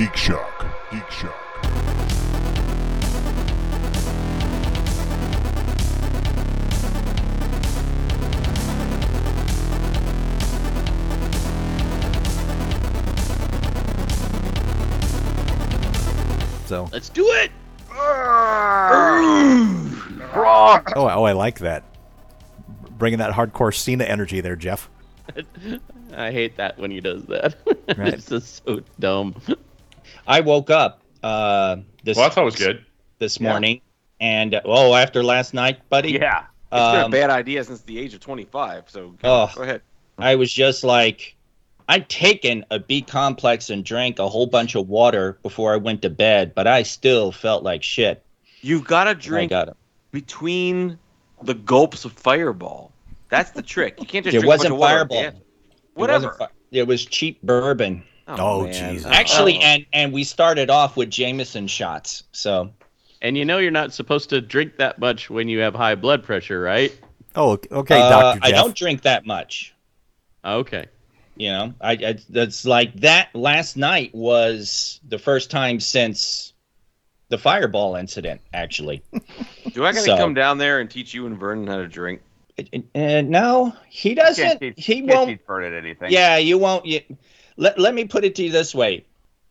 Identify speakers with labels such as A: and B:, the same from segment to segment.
A: Geek Shock. Geek Shock.
B: So,
C: Let's do it.
B: oh, oh, I like that. Bringing that hardcore Cena energy there, Jeff.
C: I hate that when he does that.
B: Right.
C: it's just so dumb.
D: I woke up uh, this
E: Well, I thought it was good.
D: this morning, and uh, oh, after last night, buddy,
F: Yeah. It's been a
D: um,
F: bad idea since the age of 25. So go,
D: Oh.
F: go ahead.
D: I was just like, I'd taken a B complex and drank a whole bunch of water before I went to bed, but I still felt like shit.
F: You've got to
D: I
F: drink
D: got it.
F: between the gulps of Fireball. That's the trick. You can't just
D: It
F: drink a bunch
D: wasn't
F: of water.
D: Fireball.
F: Yeah.
D: It wasn't
F: Whatever.
D: fi- It was cheap bourbon.
B: Oh,
F: man.
B: Jesus.
D: Actually,
F: Oh.
D: and and we started off with Jameson shots. So
C: And you know you're not supposed to drink that much when you have high blood pressure, right?
B: Oh, okay,
D: uh,
B: Doctor
D: I don't drink that much.
C: Okay.
D: You know, I, I that's like that. Last night was the first time since the fireball incident. Actually,
F: Do I got to
D: So-
F: come down there and teach you and Vernon how to drink?
D: uh, no, he
F: Oh,
E: Oh,
F: uh,
E: uh,
F: uh,
D: doesn't.
F: uh,
G: Can't teach,
D: he
G: can't
D: won't.
G: teach Vernon anything.
D: Yeah, you won't. You, let let me put it to you this way: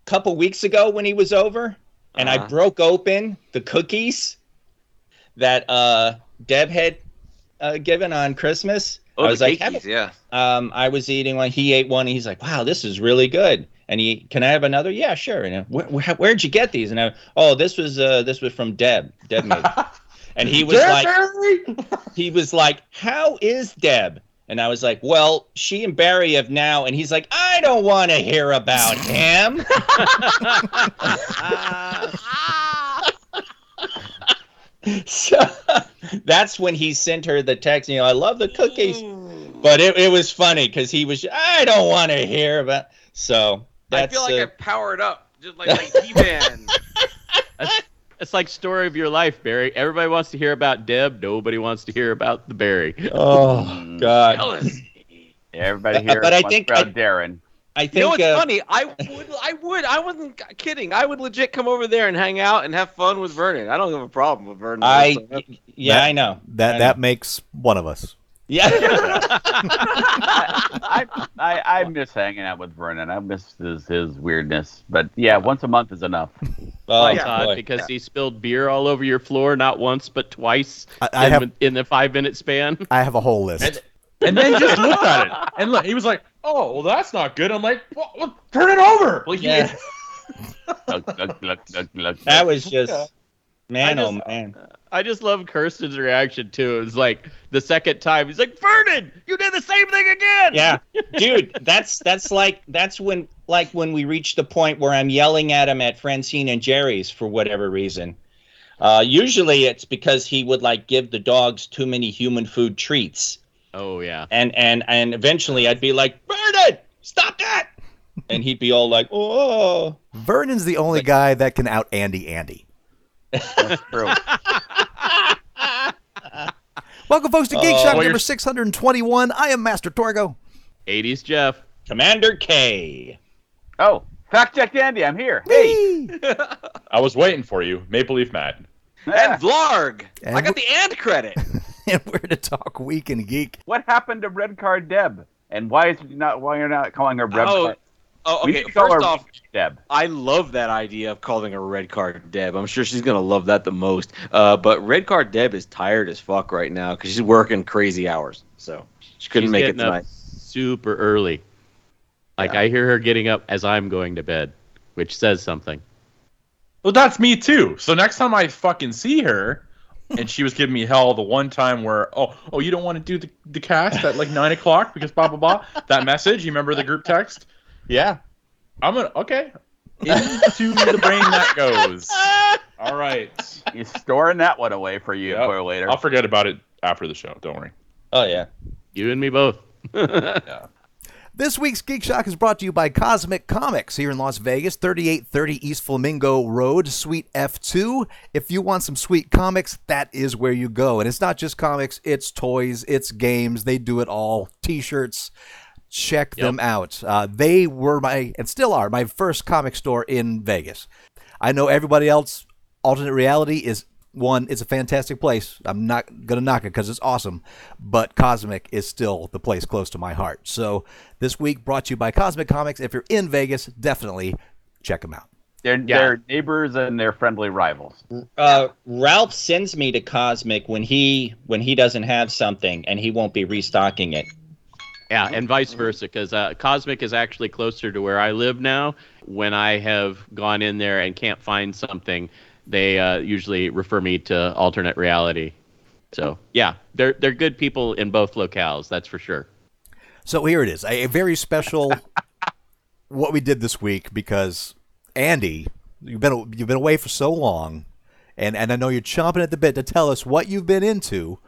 D: a couple weeks ago when he was over, and I
F: Uh-huh.
D: broke open the cookies that uh, Deb had uh, given on Christmas.
F: Oh,
D: I was
F: the
D: like,
F: cakeys, yeah.
D: um, I was eating one. He ate one. And he's like, "Wow, this is really good." And he, can I have another? Yeah, sure. And where, where, where'd you get these? And I, oh, this was uh, this was from Deb. Deb made. and he was like, he was like, "How is Deb?" And I was like, "Well, she and Barry have now." And he's like, "I don't want to hear about him." so that's when he sent her the text. You know, I love the cookies, but it, it was funny because he was. I don't want to hear about. So
F: I
D: that's
F: feel like
D: uh,
F: I powered up, just like, like He-Man.
C: It's like story of your life, Barry. Everybody wants to hear about Deb. Nobody wants to hear about the Barry.
D: oh
G: Mm.
D: god.
F: Jealous.
G: Everybody here
D: but I
G: wants
D: think
G: about
D: I-
G: Darren.
D: I think
F: You know what's
D: uh,
F: funny? I would, I would, I wasn't kidding. I would legit come over there and hang out and have fun with Vernon. I don't have a problem with Vernon.
D: I yeah,
B: That-
D: I know. I
B: that
D: know.
B: that makes one of us.
D: Yeah.
G: I, I I miss hanging out with Vernon. I miss his his weirdness. But yeah, once a month is enough.
D: oh, oh
F: yeah.
C: Todd,
D: boy.
C: because he spilled beer all over your floor, not once but twice
B: I, I
C: in,
B: have
C: in the five minute span.
B: I have a whole list.
E: And then just looked at it. And look, he was like, oh, well, that's not good. I'm like, well, well, turn it over. Like,
D: Yeah.
G: Look, look, look, look, look,
D: That was just man,
C: I
D: oh
C: just-
D: man.
C: I just love Kirsten's reaction too. It's like the second time he's like, Vernon, you did the same thing again.
D: Yeah, dude, that's that's like that's when like when we reach the point where I'm yelling at him at Francine and Jerry's for whatever reason. Uh, usually it's because he would like give the dogs too many human food treats,
C: Oh yeah.
D: and and and eventually I'd be like, Vernon, stop that, and he'd be all like, oh.
B: Vernon's the only guy that can out Andy Andy.
G: That's true.
B: Welcome, folks, to Geek
D: Oh,
B: Shock
E: well,
B: number 621. I am Master Torgo.
C: 80s Jeff.
D: Commander K.
G: Oh, fact check Andy, I'm here. Hey.
B: Hey!
E: I was waiting for you, Maple Leaf Matt.
F: and Vlarg.
B: And
F: I got the and credit.
B: and we're to talk Week in Geek.
G: What happened to Red Card Deb? And why is it not why you're not calling her Red
F: Oh,
G: Card?
F: Oh, okay.
G: need to call
F: First off,
G: Deb.
F: I love that idea of calling a red card Deb. I'm sure she's gonna love that the most. Uh, but red card Deb is tired as fuck right now because she's working crazy hours, so she couldn't
C: She's
F: make it
C: getting up
F: tonight.
C: super early. Like I hear her getting up as I'm going to bed, which says something.
E: Well, that's me too. So next time I fucking see her, and she was giving me hell the one time where, oh, oh, you don't want to do the, the cast at like nine o'clock because blah blah blah. That message, you remember the group text?
D: Yeah.
E: I'm gonna okay. Into the brain that goes. All right.
G: He's storing that one away for you
E: Yep.
G: for later.
E: I'll forget about it after the show. Don't worry.
D: Oh yeah.
C: You and me both.
B: This week's Geek Shock is brought to you by Cosmic Comics here in Las Vegas, 3830 East Flamingo Road, Suite F2. If you want some sweet comics, that is where you go. And it's not just comics, it's toys, it's games. They do it all. T shirts, check
C: Yep.
B: them out. Uh, they were my, and still are, my first comic store in Vegas. I know everybody else, alternate reality is one, it's a fantastic place. I'm not going to knock it because it's awesome, but Cosmic is still the place close to my heart. So this week brought to you by Cosmic Comics. If you're in Vegas, definitely check them out.
G: They're,
C: Yeah.
G: they're neighbors and they're friendly rivals.
D: Uh, Ralph sends me to Cosmic when he when he doesn't have something and he won't be restocking it.
C: Yeah, and vice versa, because uh, Cosmic is actually closer to where I live now. When I have gone in there and can't find something, they uh, usually refer me to alternate reality. So yeah, they're they're good people in both locales. That's for sure.
B: So here it is, a, a very special what we did this week because Andy, you've been you've been away for so long, and and I know you're chomping at the bit to tell us what you've been into.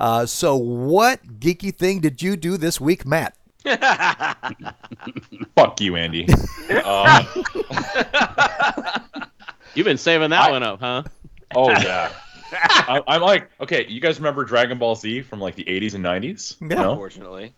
B: Uh, so what geeky thing did you do this week, Matt?
E: Fuck you, Andy. uh,
C: You've been saving that
E: I-
C: one up, huh?
E: oh yeah. I, I'm like, okay, you guys remember Dragon Ball Z from like the 80s and 90s?
B: Yeah.
E: No?
F: Unfortunately.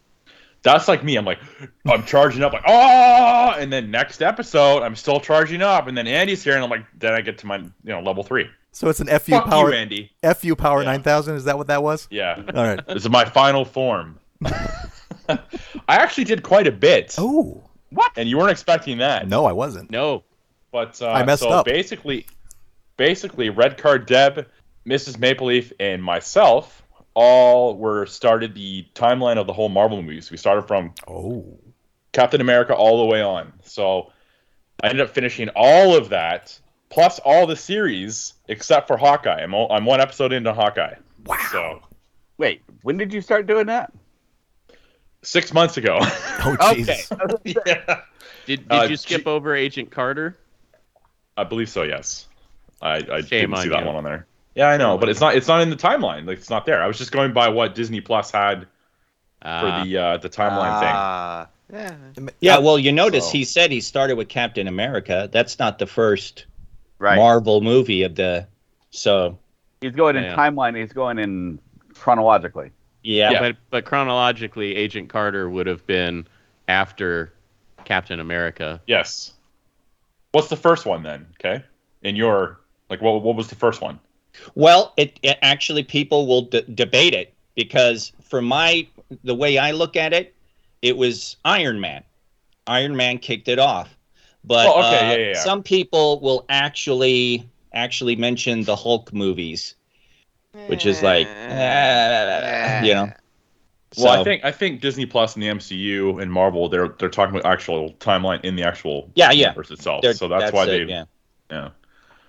E: That's like me. I'm like, I'm charging up, like, oh, and then next episode, I'm still charging up, and then Andy's here, and I'm like, then I get to my, you know, level three.
B: So it's an FU
E: Fuck
B: power
E: you, Andy.
B: FU power
E: Yeah.
B: nine thousand. Is that what that was?
E: Yeah,
B: All right.
E: this is my final form. I actually did quite a bit,
B: Oh What?
E: and you weren't expecting that.
B: no, I wasn't.
C: No.
E: But uh,
B: I messed
E: so
B: up.
E: basically, basically, Red Card Deb, Mrs. Maple Leaf, and myself all were started the timeline of the whole Marvel movies. We started from
B: Oh,
E: Captain America all the way on. So I ended up finishing all of that, plus all the series except for Hawkeye. I'm, o- I'm one episode into Hawkeye.
B: wow.
E: So
G: Wait, when did you start doing that?
E: six months ago.
B: Oh Jesus.
E: yeah.
C: Did did
E: Uh,
C: you skip
E: G-
C: over Agent Carter?
E: I believe so. Yes, I, I didn't see
C: on
E: that one on there. Yeah, I know, but it's not. It's not in the timeline. Like it's not there. I was just going by what Disney Plus had for
C: Uh,
E: the uh, the timeline thing.
F: Ah, yeah.
D: Yeah, well, you notice
E: So-
D: he said he started with Captain America. That's not the first
G: Right.
D: Marvel movie of the. So
G: he's going in
C: Yeah.
G: timeline. He's going in chronologically.
D: yeah,
E: Yeah.
C: But but chronologically, Agent Carter would have been after Captain America.
E: Yes. What's the first one then? Okay, in your like, what what was the first one?
D: Well, it, it actually people will d- debate it because for my the way I look at it, it was Iron Man. Iron Man kicked it off, but
E: Oh, okay,
D: uh,
E: yeah, yeah, yeah.
D: some people will actually actually mention the Hulk movies, which is like, eh, you know.
E: Well, I think I think Disney Plus and the MCU and Marvel they're they're talking about actual timeline in the actual
D: Yeah, yeah.
E: universe itself.
D: they're-
E: So that's, why
D: it,
E: they
D: yeah.
E: yeah.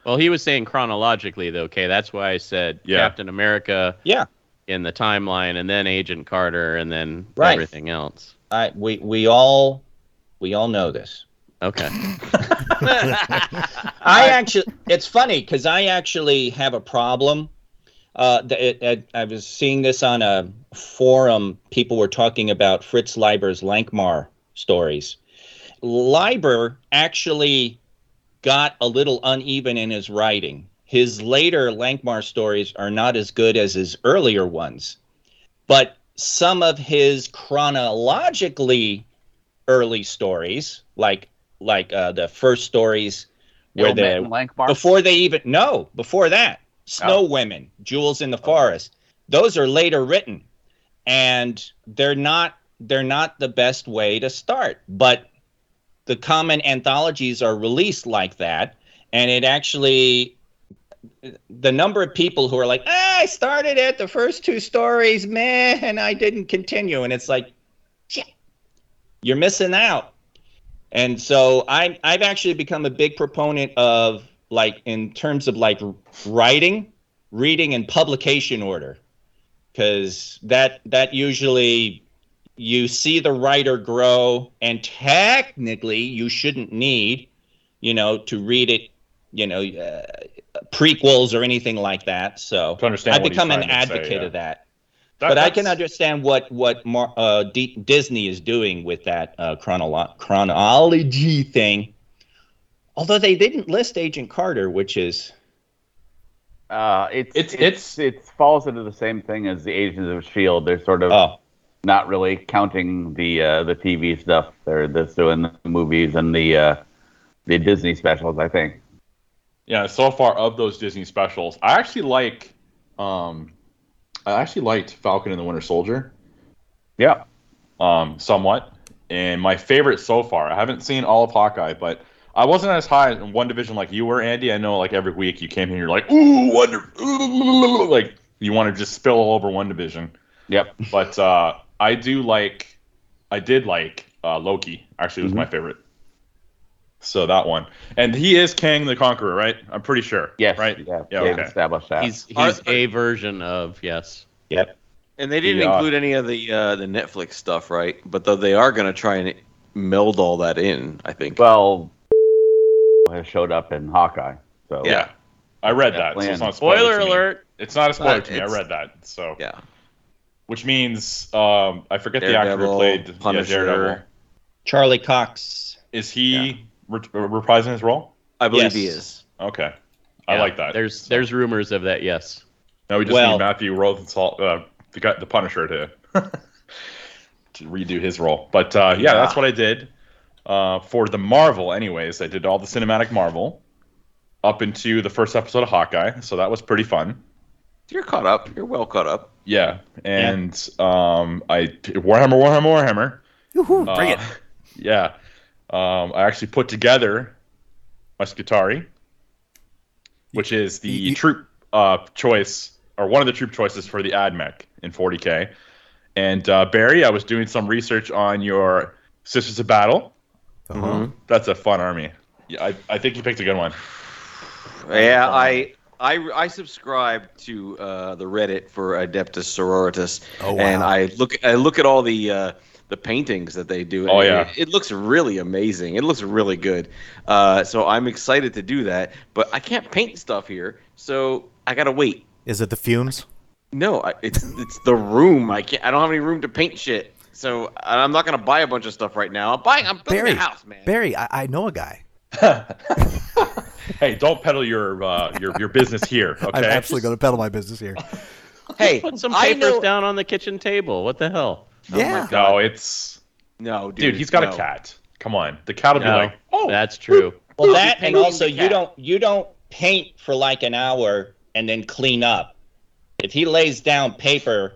C: Well, he was saying chronologically though. Okay, that's why I said
E: Yeah.
C: Captain America
D: Yeah.
C: in the timeline, and then Agent Carter, and then
D: Right.
C: everything else.
D: I we we all we all know this.
C: Okay.
D: I actually, it's funny because I actually have a problem. Uh, it, it, I was seeing this on a forum. People were talking about Fritz Leiber's Lankhmar stories. Leiber actually got a little uneven in his writing. His later Lankhmar stories are not as good as his earlier ones, but some of his chronologically early stories, like like uh, the first stories where
G: Ill
D: the
G: Man
D: before they even no before that snow women jewels in the forest. Those are later written. And they're not they're not the best way to start. But the common anthologies are released like that. And it actually the number of people who are like ah, i started at the first two stories man and i didn't continue. And it's like shit, you're missing out and so I, I've actually become a big proponent of like in terms of like writing, reading, and publication order, because that that usually you see the writer grow, and technically you shouldn't need, you know, to read it, you know, uh, prequels or anything like that. So
E: To understand
D: I've become an
E: to say,
D: advocate
E: yeah.
D: of that
E: That-
D: but I can understand what what Mar- uh, D- Disney is doing with that uh, chronolo- chronology thing. Although they didn't list Agent Carter, which is
G: Uh, it's,
E: It's-
G: it's it falls into the same thing as the Agents of Shield. They're sort of
D: oh
G: not really counting the uh, the TV stuff. They're that's doing the movies and the uh, the Disney specials. I think.
E: Yeah, so far of those Disney specials, I actually like. Um, I actually liked Falcon and the Winter Soldier.
G: Yeah.
E: Um, somewhat, and my favorite so far. I haven't seen all of Hawkeye, but I wasn't as high in WandaVision like you were, Andy. I know, like every week you came here, you're like, ooh, Wonder, ooh, like you want to just spill all over WandaVision.
G: Yep.
E: But uh, I do like, I did like uh, Loki. Actually, was my favorite. So that one, and he is Kang the Conqueror, right? I'm pretty sure.
G: Yes.
E: Right.
G: Yeah.
E: Yeah.
G: they've
E: Okay.
G: Established that.
C: He's he's
F: Are-
C: a version of yes.
D: Yep.
F: And they didn't
E: Yeah.
F: include any of the uh, the Netflix stuff, right? But though they are going to try and meld all that in, I think.
G: well, has showed up in Hawkeye. So
E: Yeah. I read that. So it's not a spoiler
C: Spoiler alert.
E: It's not a spoiler
F: But
E: to me. I read that. So,
F: yeah.
E: which means um, I forget the actor who
F: Daredevil,
E: played yeah,
F: Punisher.
E: Daredevil.
D: Charlie Cox.
E: Is he re- reprising his role?
F: I believe
D: Yes.
F: he is.
E: Okay, I like that.
C: There's there's rumors of that. Yes.
E: now we just
D: well-
E: need Matthew Rosenthal, uh, the guy, the Punisher, to to redo his role. But uh, yeah, that's what I did uh, for the Marvel. Anyways, I did all the cinematic Marvel up into the first episode of Hawkeye, so that was pretty fun.
F: You're caught up. You're well caught up.
E: Yeah, and um, I Warhammer, Warhammer, Warhammer.
B: Woohoo, bring it.
E: Uh, Yeah. Um, I actually put together Muscatari, which is the
B: You- you-
E: troop uh, choice, or one of the troop choices for the AdMech in 40K. And uh, Barry, I was doing some research on your Sisters of Battle.
B: Uh-huh.
E: That's a fun army. Yeah, I, I think you picked a good one.
F: Yeah, I I I subscribe to uh, the Reddit for Adeptus Sororitas,
B: Oh,
F: and. I look I look at all the uh, the paintings that they do.
E: Oh,
F: and
E: yeah.
F: it, it looks really amazing. It looks really good. Uh, so I'm excited to do that, but I can't paint stuff here, so I gotta wait.
B: Is it the fumes?
F: No, I, it's it's the room. I can't. I don't have any room to paint shit. So I'm not gonna buy a bunch of stuff right now. I'm buying. I'm building
B: Barry,
F: a house, man.
B: Barry, I, I know a guy.
E: Hey, don't peddle your uh, your your business here, okay?
B: I'm absolutely going to peddle my business here.
F: Hey,
C: Put some papers
F: know-
C: down on the kitchen table. What the hell?
B: Oh yeah.
E: No, it's
F: No, dude,
E: dude. He's got
F: no.
E: a cat. Come on, the cat will be like, oh,
C: that's true.
D: Well,
F: Ooh,
D: that and also you don't you don't paint for like an hour and then clean up. If he lays down paper,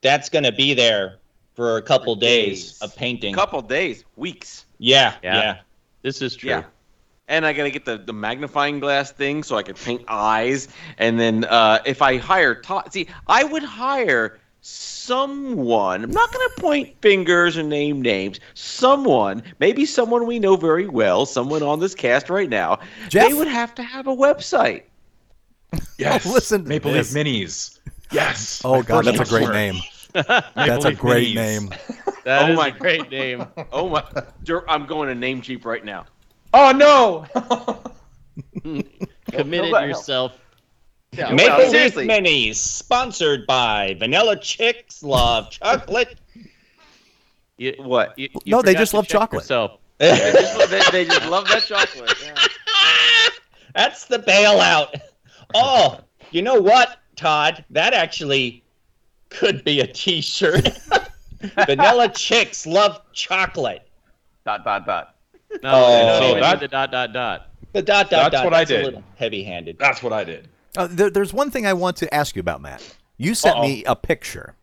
D: that's going to be there for a couple
F: For
D: days,
F: days.
D: of painting.
F: couple days, weeks.
D: yeah,
C: Yeah.
D: yeah,
C: This is true.
F: Yeah. And I gotta get the, the magnifying glass thing so I can paint eyes. And then uh, if I hire Todd, see, I would hire someone. I'm not gonna point fingers or name names. Someone, maybe someone we know very well, someone on this cast right now.
B: Jeff?
F: They would have to have a website.
E: yes,
B: Oh, listen to
E: Maple
B: this.
E: Leaf Minis. Yes.
B: Oh God, that's a great name.
E: Maple
B: That's a great
E: Minis.
B: name.
C: That
F: Oh
C: is
F: my-
C: a great name.
F: Oh my! I'm going to name cheap right now.
E: Oh no!
C: Committed
G: that-
C: yourself.
F: Yeah,
D: Maple
F: well,
D: Leaf
F: seriously.
D: Minis, sponsored by Vanilla Chicks Love Chocolate.
C: You,
F: What?
C: you- you
B: No, they just love chocolate.
C: yourself.
F: they, just, they, they just love that chocolate. Yeah.
D: That's the bailout. Oh, you know what, Todd? That actually could be a T-shirt. Vanilla Chicks Love Chocolate.
G: Dot dot dot.
C: No,
D: Oh.
C: no,
E: So
C: no,
E: that-
C: the dot dot dot.
D: The dot dot dot.
E: That's
D: dot.
E: what I
D: that's
E: did.
D: A little heavy-handed.
E: That's what I did.
B: Uh, there, there's one thing I want to ask you about, Matt. You sent
E: Uh-oh.
B: me a picture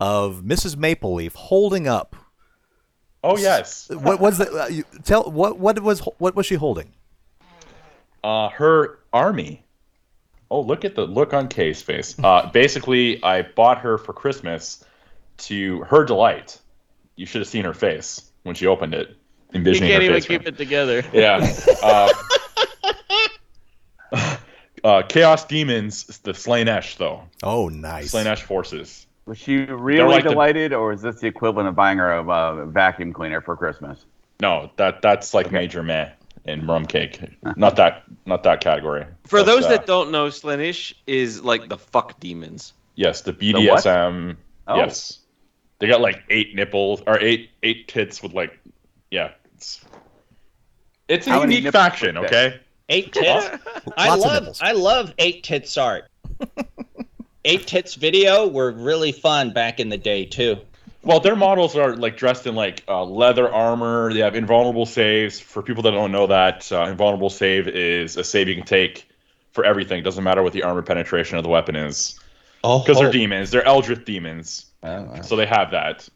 B: of Mrs. Maple Leaf holding up.
E: Oh yes.
B: What was the? Uh, you, tell what what was what was she holding?
E: Uh, her army. Oh, look at the look on Kay's face. Uh, basically, I bought her for Christmas to her delight. You should have seen her face when she opened it,
C: You can't
E: her
C: even
E: face.
C: keep it together.
E: Yeah. Uh, uh, Chaos Demons, the Slaanesh though.
B: Oh, nice.
E: Slaanesh forces.
G: Was she really
E: like the-
G: delighted, or is this the equivalent of buying her a uh, vacuum cleaner for Christmas?
E: No, that that's like major meh in rum cake. Not that not that category.
F: For
E: But,
F: those
E: uh,
F: that don't know, Slaanesh is like the fuck demons.
E: Yes, the
G: what?
E: BDSM.
G: Oh.
E: Yes, they got like eight nipples or eight eight tits with like, yeah. It's, it's a unique faction, okay?
D: Eight tits. I
B: Lots of
D: love
B: nipples.
D: I love eight tits art. eight tits video were really fun back in the day too.
E: Well, their models are like dressed in like uh, leather armor. They have invulnerable saves. For people that don't know that, uh, invulnerable save is a save you can take for everything. Doesn't matter what the armor penetration of the weapon is.
D: Oh,
E: Because they're demons. They're Eldritch demons.
D: Oh, wow.
E: So they have that.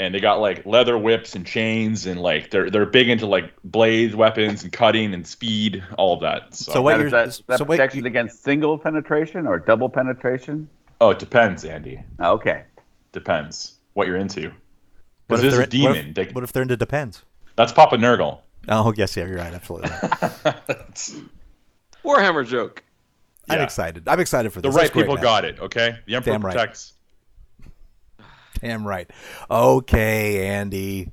E: And they got like leather whips and chains and like they're they're big into like blades, weapons and cutting and speed, all of that. So,
B: So what
G: Now,
B: you're
G: is that, is that
B: so wait,
G: against single penetration or double penetration?
E: oh, it depends, Andy.
G: Ah, okay.
E: Depends what you're into.
B: what
E: Because
B: if
E: this is
B: they're
E: a demon.
B: What
E: They-
B: if, what if they're into depends?
E: that's Papa Nurgle.
B: Oh yes, yeah, you're right, absolutely.
F: Warhammer joke.
B: I'm excited. I'm excited for this.
E: The right
B: That's
E: people
B: man.
E: got it, okay? The Emperor
B: Damn right.
E: Protects.
B: Damn right. Okay, Andy.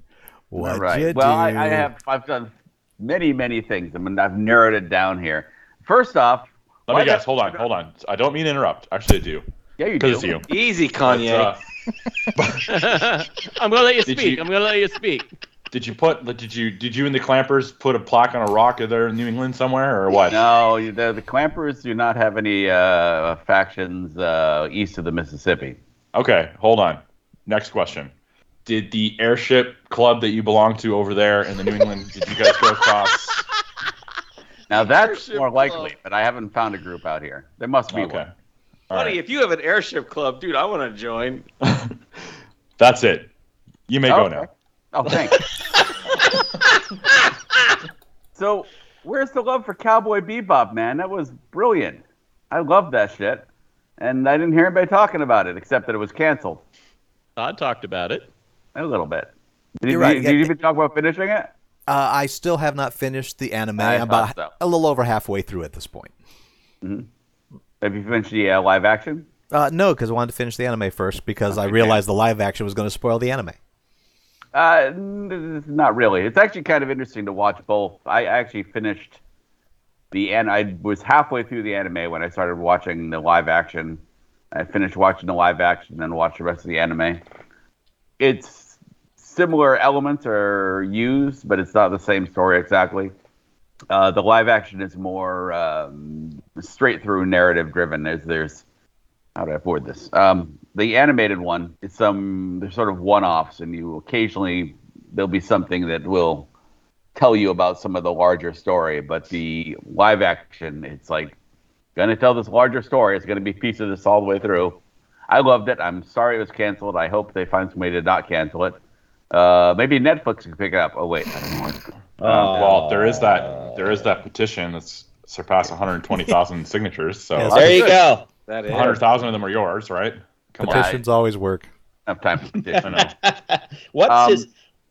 B: What
G: All right.
B: you
G: well,
B: do?
G: I, I have I've done many many things. I mean, I've narrowed it down here. First off,
E: Let me guess.
G: the-
E: Hold on, hold on. I don't mean to interrupt. Actually, I do.
G: Yeah, you do.
E: It's you.
F: Easy,
E: But,
F: Kanye.
E: uh,
C: I'm gonna let you speak.
E: you-
C: I'm gonna let you speak.
E: did you put? Did you? Did you and the Clampers put a plaque on a rock Are there in New England somewhere, or what?
G: No, the, the Clampers do not have any uh, factions uh, east of the Mississippi.
E: Okay, hold on. Next question. Did the airship club that you belong to over there in the New England? did you guys go across?
G: Now that's
F: Airship
G: more likely,
F: club.
G: but I haven't found a group out here. There must be
E: Okay.
G: one.
E: All
F: Buddy,
E: right.
F: if you have an airship club, dude, I want to join.
E: That's it. You may go
G: Okay.
E: now.
G: Oh, thanks. so, where's the love for Cowboy Bebop, man? That was brilliant. I love that shit, and I didn't hear anybody talking about it except that it was canceled
C: Todd talked about it.
G: a little bit. Did,
B: You're
G: you,
B: right,
G: did
B: yeah,
G: you even talk about finishing it?
B: Uh, I still have not finished the anime.
G: I
B: I'm about
G: so.
B: a little over halfway through at this point.
G: Have you finished the uh, live action?
B: Uh, no, because I wanted to finish the anime first because I realized the live action was going to spoil the anime.
G: Uh, not really. It's actually kind of interesting to watch both. I actually finished the and I was halfway through the anime when I started watching the live action. I finished watching the live action, and then watched the rest of the anime. It's similar elements are used, but it's not the same story exactly. Uh, the live action is more um, straight through narrative driven. There's there's how do I avoid this? Um, the animated one is some they're sort of one offs, and you occasionally there'll be something that will tell you about some of the larger story. But the live action, it's like gonna tell this larger story. It's gonna be pieces of this all the way through. I loved it. I'm sorry it was canceled. I hope they find some way to not cancel it. Uh, maybe Netflix can pick it up. Oh wait, I don't know.
E: Um, well, there is that there is that petition that's surpassed 120,000 signatures. So
B: Yes.
D: There you go.
F: That is.
E: 100,000 of them are yours, right? Come on.
B: Petitions always work.
G: enough time for
E: I
G: petition.
E: know.
D: What's
G: Um,
D: his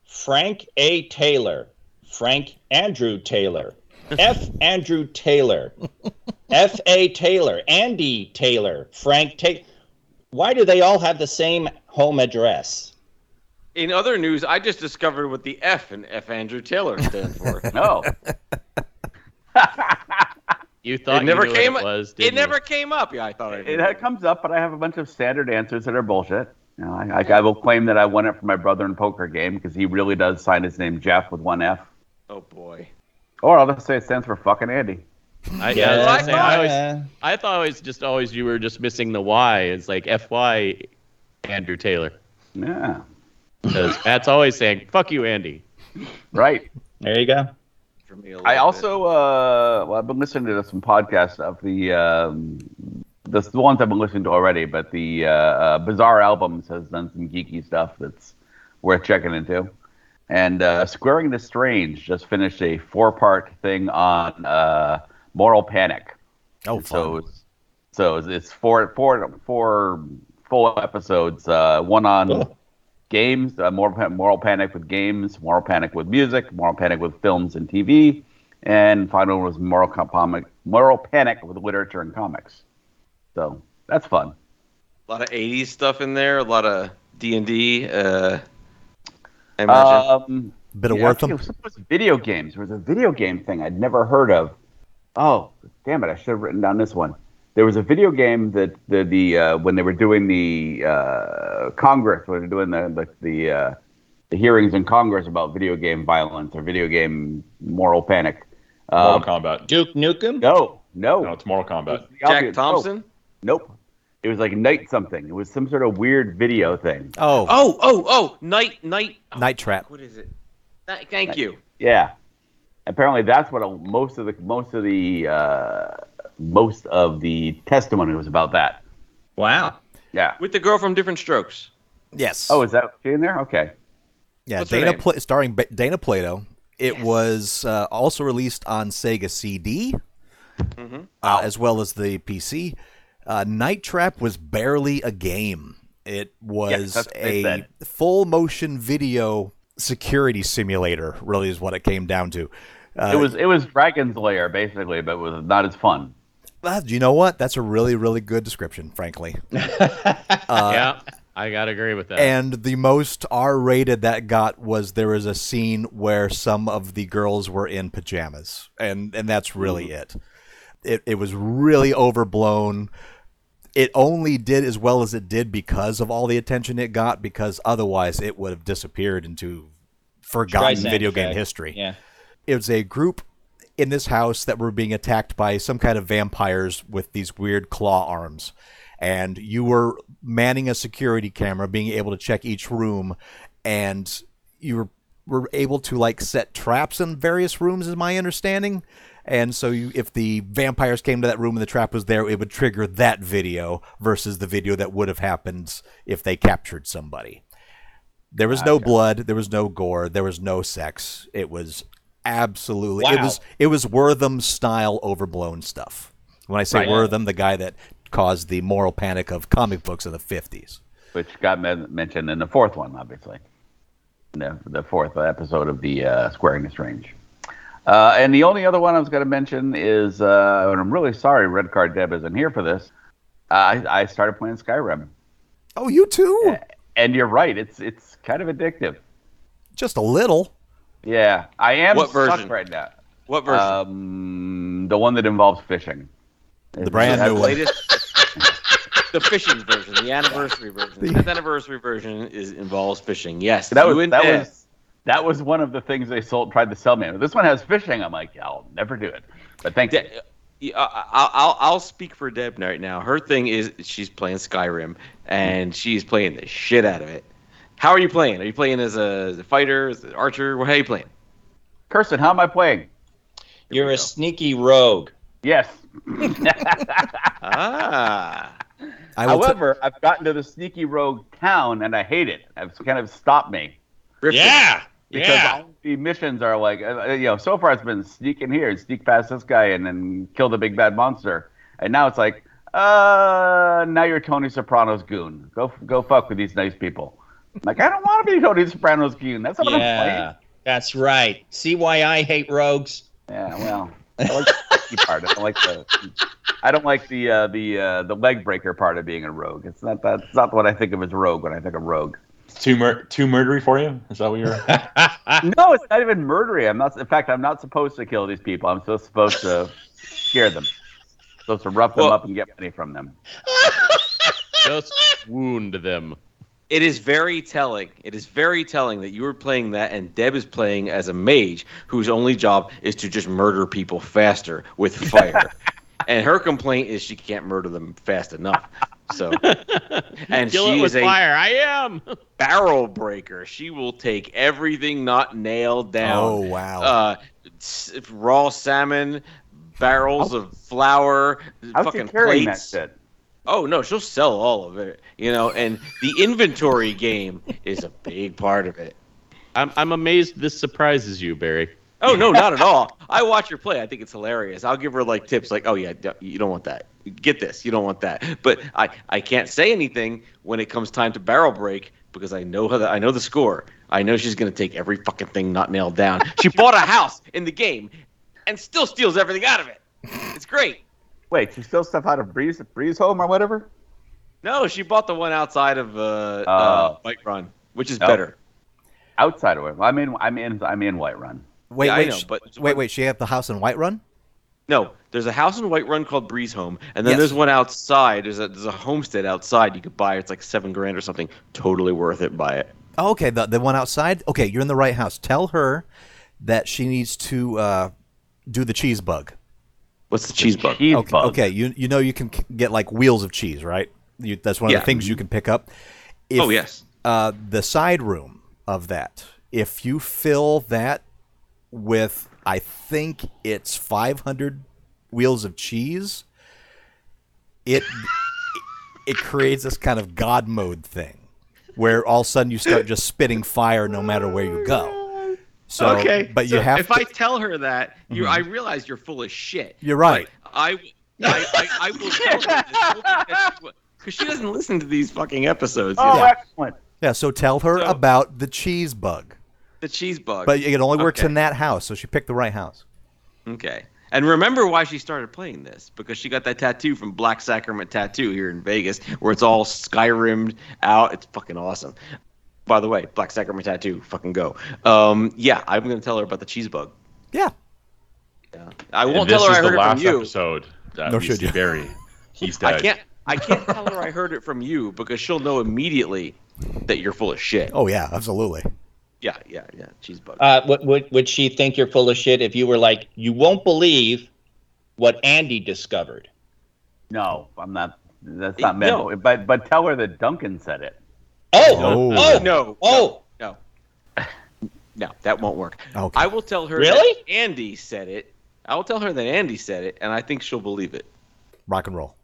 D: Frank A. Taylor? Frank Andrew Taylor. F. Andrew Taylor. F. A. Taylor. Andy Taylor. Frank Taylor. Why do they all have the same home address?
F: In other news, I just discovered what the F in F. Andrew Taylor stand for.
G: No,
C: You thought
F: it never
C: you knew
F: came.
C: what it was.
F: it
C: didn't
F: never
C: you?
F: came up. Yeah, I thought I
G: it, it comes up, but I have a bunch of standard answers that are bullshit. You know, I, I, I will claim that I won it for my brother in poker game because he really does sign his name Jeff with one F.
F: Oh boy.
G: Or I'll just say it stands for fucking Andy.
C: I, yeah, I, was
F: I
C: gonna I always,
D: Uh,
C: I thought always just always you were just missing the Y. It's like F Y, Andrew Taylor.
G: Yeah,
C: Because Matt's always saying "fuck you, Andy."
G: right.
D: there you go.
F: For me, a
G: I
F: little bit.
G: also, uh, well, I've been listening to some podcasts of the, um, the, the ones I've been listening to already, but the uh, uh, Bizarre Albums has done some geeky stuff that's worth checking into. And uh, Squaring the Strange just finished a four part thing on uh, moral panic.
B: Oh,
G: so
B: fun.
G: it's, so it's- it's four four four full episodes. Uh, one on
D: Cool.
G: games, uh, moral moral panic with games, moral panic with music, moral panic with films and TV, and final one was moral com- comic moral panic with literature and comics. So that's fun.
F: a lot of '80s stuff in there. A lot of D and D. I imagine.
G: Um,
B: Bit of
G: yeah, I Wertham. it was- it was video games. There was a video game thing I'd never heard of. Oh, damn it! I should have written down this one. There was a video game that the the uh, when they were doing the uh, Congress, when they were doing the the the, uh, the hearings in Congress about video game violence or video game moral panic.
E: Mortal
G: Um,
E: Kombat.
D: Duke Nukem.
G: no, no,
E: No, it's Mortal Kombat.
G: The
F: Jack
G: obvious-
F: Thompson.
G: Nope. It was like night something. It was some sort of weird video thing.
B: Oh,
F: Oh, oh, oh, night, night. oh,
B: Night Trap.
F: What is it? Th- Thank you.
G: Yeah. Apparently, that's what a, most of the most of the uh, most of the testimony was about. That.
D: Wow.
G: Yeah.
F: With the girl from Diff'rent Strokes.
B: Yes.
G: Oh, is that she in there? Okay.
B: Yeah,
F: What's
B: Dana
F: name?
B: Pla- starring Ba- Dana Plato. It
F: Yes.
B: was uh, also released on Sega CD,
F: Mm-hmm.
B: uh, as well as the PC. Uh, Night Trap was barely a game. It was
G: that's what they
B: a full motion video security simulator. Really, is what it came down to. Uh,
G: it was it was Dragon's Lair basically, but it was not as fun.
B: uh, you know what? That's a really, really good description, frankly.
C: yeah, I gotta agree with that.
B: And the most R rated that got was there was a scene where some of the girls were in pajamas, and and that's really it. It it was really overblown. It only did as well as it did because of all the attention it got. Because otherwise, it would have disappeared into forgotten
D: Streisand
B: video game
D: effect.
B: history.
D: Yeah.
B: It was a group in this house that were being attacked by some kind of vampires with these weird claw arms. And you were manning a security camera, being able to check each room, and you were, were able to like set traps in various rooms, is my understanding. And so, you, if the vampires came to that room and the trap was there, it would trigger that video versus the video that would have happened if they captured somebody. There was no blood, there was no gore, there was no sex. It was absolutely
D: wow.
B: it was it was Wertham style overblown stuff. When I say
D: Right.
B: Wertham, the guy that caused the moral panic of comic books in the 50s.
G: which got men- mentioned in the fourth one, obviously. The, the fourth episode of the uh, Squaring is Strange. Uh, and the only other one I was going to mention is, uh, and I'm really sorry Red Card Deb isn't here for this. Uh, I, I started playing Skyrim,
B: Oh, you too?
G: and you're right, it's it's kind of addictive.
B: Just a little.
G: Yeah, I am
F: What
G: stuck
F: version?
G: right now.
F: What version?
G: Um, the one that involves fishing.
B: The brand new
G: has-
B: one.
F: latest the fishing version, the anniversary version. The 10th anniversary version is involves fishing. Yes,
G: That was that was that was one of the things they sold tried to sell me. This one has fishing. I'm like, yeah, I'll never do it. But thank you.
F: De- yeah, I- I'll, I'll I'll speak for Deb right now. Her thing is she's playing Skyrim and she's playing the shit out of it. How are you playing? Are you playing as a, as a fighter, as an archer? How are you playing?
G: Kirsten, how am I playing?
D: You're a sneaky rogue.
G: Yes.
F: Ah,
B: I will t-
G: However, I've gotten to the sneaky rogue town and I hate it. It's kind of stopped me
F: Griffin.
G: Because
D: yeah.
G: all the missions are like, uh, you know, so far it's been sneak in here and sneak past this guy and then kill the big bad monster, and now it's like, uh, now you're Tony Soprano's goon. Go go fuck with these nice people. Like I don't want to be Tony Soprano's goon. That's not what I'm
D: Yeah. That's right. See why I hate rogues?
G: Yeah, well, I like the part. I don't like the. I don't like the uh, the uh, the leg breaker part of being a rogue. It's not that. It's not what I think of as rogue when I think of rogue.
E: Too mur- too murdery for you? Is that what you're?
G: No, it's not even murdery. I'm not. In fact, I'm not supposed to kill these people. I'm just supposed to scare them. Supposed to rough them
F: Well-
G: up and get money from them.
C: Just wound them.
F: It is very telling. It is very telling that you were playing that and Deb is playing as a mage whose only job is to just murder people faster with fire. and her complaint is she can't murder them fast enough. So, and
C: Kill
F: she
C: it with
F: is a
C: fire. I am.
F: barrel breaker. She will take everything not nailed down.
B: Oh, wow.
F: Uh, raw salmon, barrels of flour,
G: How's
F: fucking
G: she carrying
F: plates.
G: that shit?
F: Oh no, she'll sell all of it. You know, and the inventory game is a big part of it.
C: I'm, I'm amazed this surprises you, Barry.
F: Oh no, not at all. I watch her play. I think it's hilarious. I'll give her like tips, like, "Oh yeah, you don't want that. Get this. You don't want that." But I, I can't say anything when it comes time to barrel break because I know how the, I know the score. I know she's gonna take every fucking thing not nailed down. She bought a house in the game, and still steals everything out of it. It's great.
G: Wait, she steals stuff out of Breeze Breeze Home or whatever?
F: No, she bought the one outside of uh,
G: Oh.
F: uh Bike Run, which is
G: Oh.
F: better.
G: Outside of it. I'm in. I'm in. I'm in Whiterun.
B: Wait,
F: yeah, I
B: wait,
F: know, but-
B: wait, wait. She had the house in Whiterun?
F: No, there's a house in Whiterun called Breeze Home, and then
B: Yes.
F: there's one outside. There's a there's a homestead outside you could buy. It's like seven grand or something. Totally worth it. Buy it.
B: Oh, okay, the the one outside. Okay, you're in the right house. Tell her that she needs to uh, do the cheese bug.
F: What's the cheese bug?
G: Cheese
B: Okay,
G: bug.
B: okay. You you know you can get like wheels of cheese, right? You, that's one of
F: Yeah.
B: the things you can pick up. If,
F: Oh, yes.
B: Uh, the side room of that, if you fill that with, I think it's 500 wheels of cheese, it it creates this kind of God mode thing, where all of a sudden you start just spitting fire no matter where you go. So,
F: okay,
B: but you
F: so
B: have
F: If
B: to.
F: I tell her that, you, mm-hmm. I realize you're full of shit.
B: You're right.
F: I, I, I, I will tell her because she doesn't listen to these fucking episodes.
G: Oh,
F: know?
G: excellent.
B: yeah, so tell her
F: So-
B: about the cheese bug.
F: The cheese bug.
B: But it only works
F: Okay.
B: in that house, so she picked the right house.
F: Okay. And remember why she started playing this because she got that tattoo from Black Sacrament Tattoo here in Vegas, where it's all Skyrimmed out. It's fucking awesome. By the way, Black Sacrament Tattoo, fucking go. Um, yeah, I'm gonna tell her about the cheese bug.
B: Yeah.
F: Yeah. I won't
E: this
F: tell her
E: is
F: I
E: the
F: heard it
E: last
F: from you.
E: episode. That
B: Nor
E: we
B: should
E: see
B: you.
E: Barry. He's dead.
F: I can't. I can't tell her I heard it from you because she'll know immediately that you're full of shit.
B: Oh yeah, absolutely.
F: Yeah, yeah, yeah. Cheese bug.
D: Uh, would, would would she think you're full of shit if you were like, you won't believe what Andy discovered?
G: No, I'm not. That's not meant.
F: No.
G: But but tell her that Duncan said it.
D: Oh,
B: No.
D: oh,
F: no.
D: oh,
F: No. No, that won't work.
B: Okay.
F: I will tell her
D: Really?
F: that Andy said it. I will tell her that Andy said it, and I think she'll believe it.
B: Rock and roll.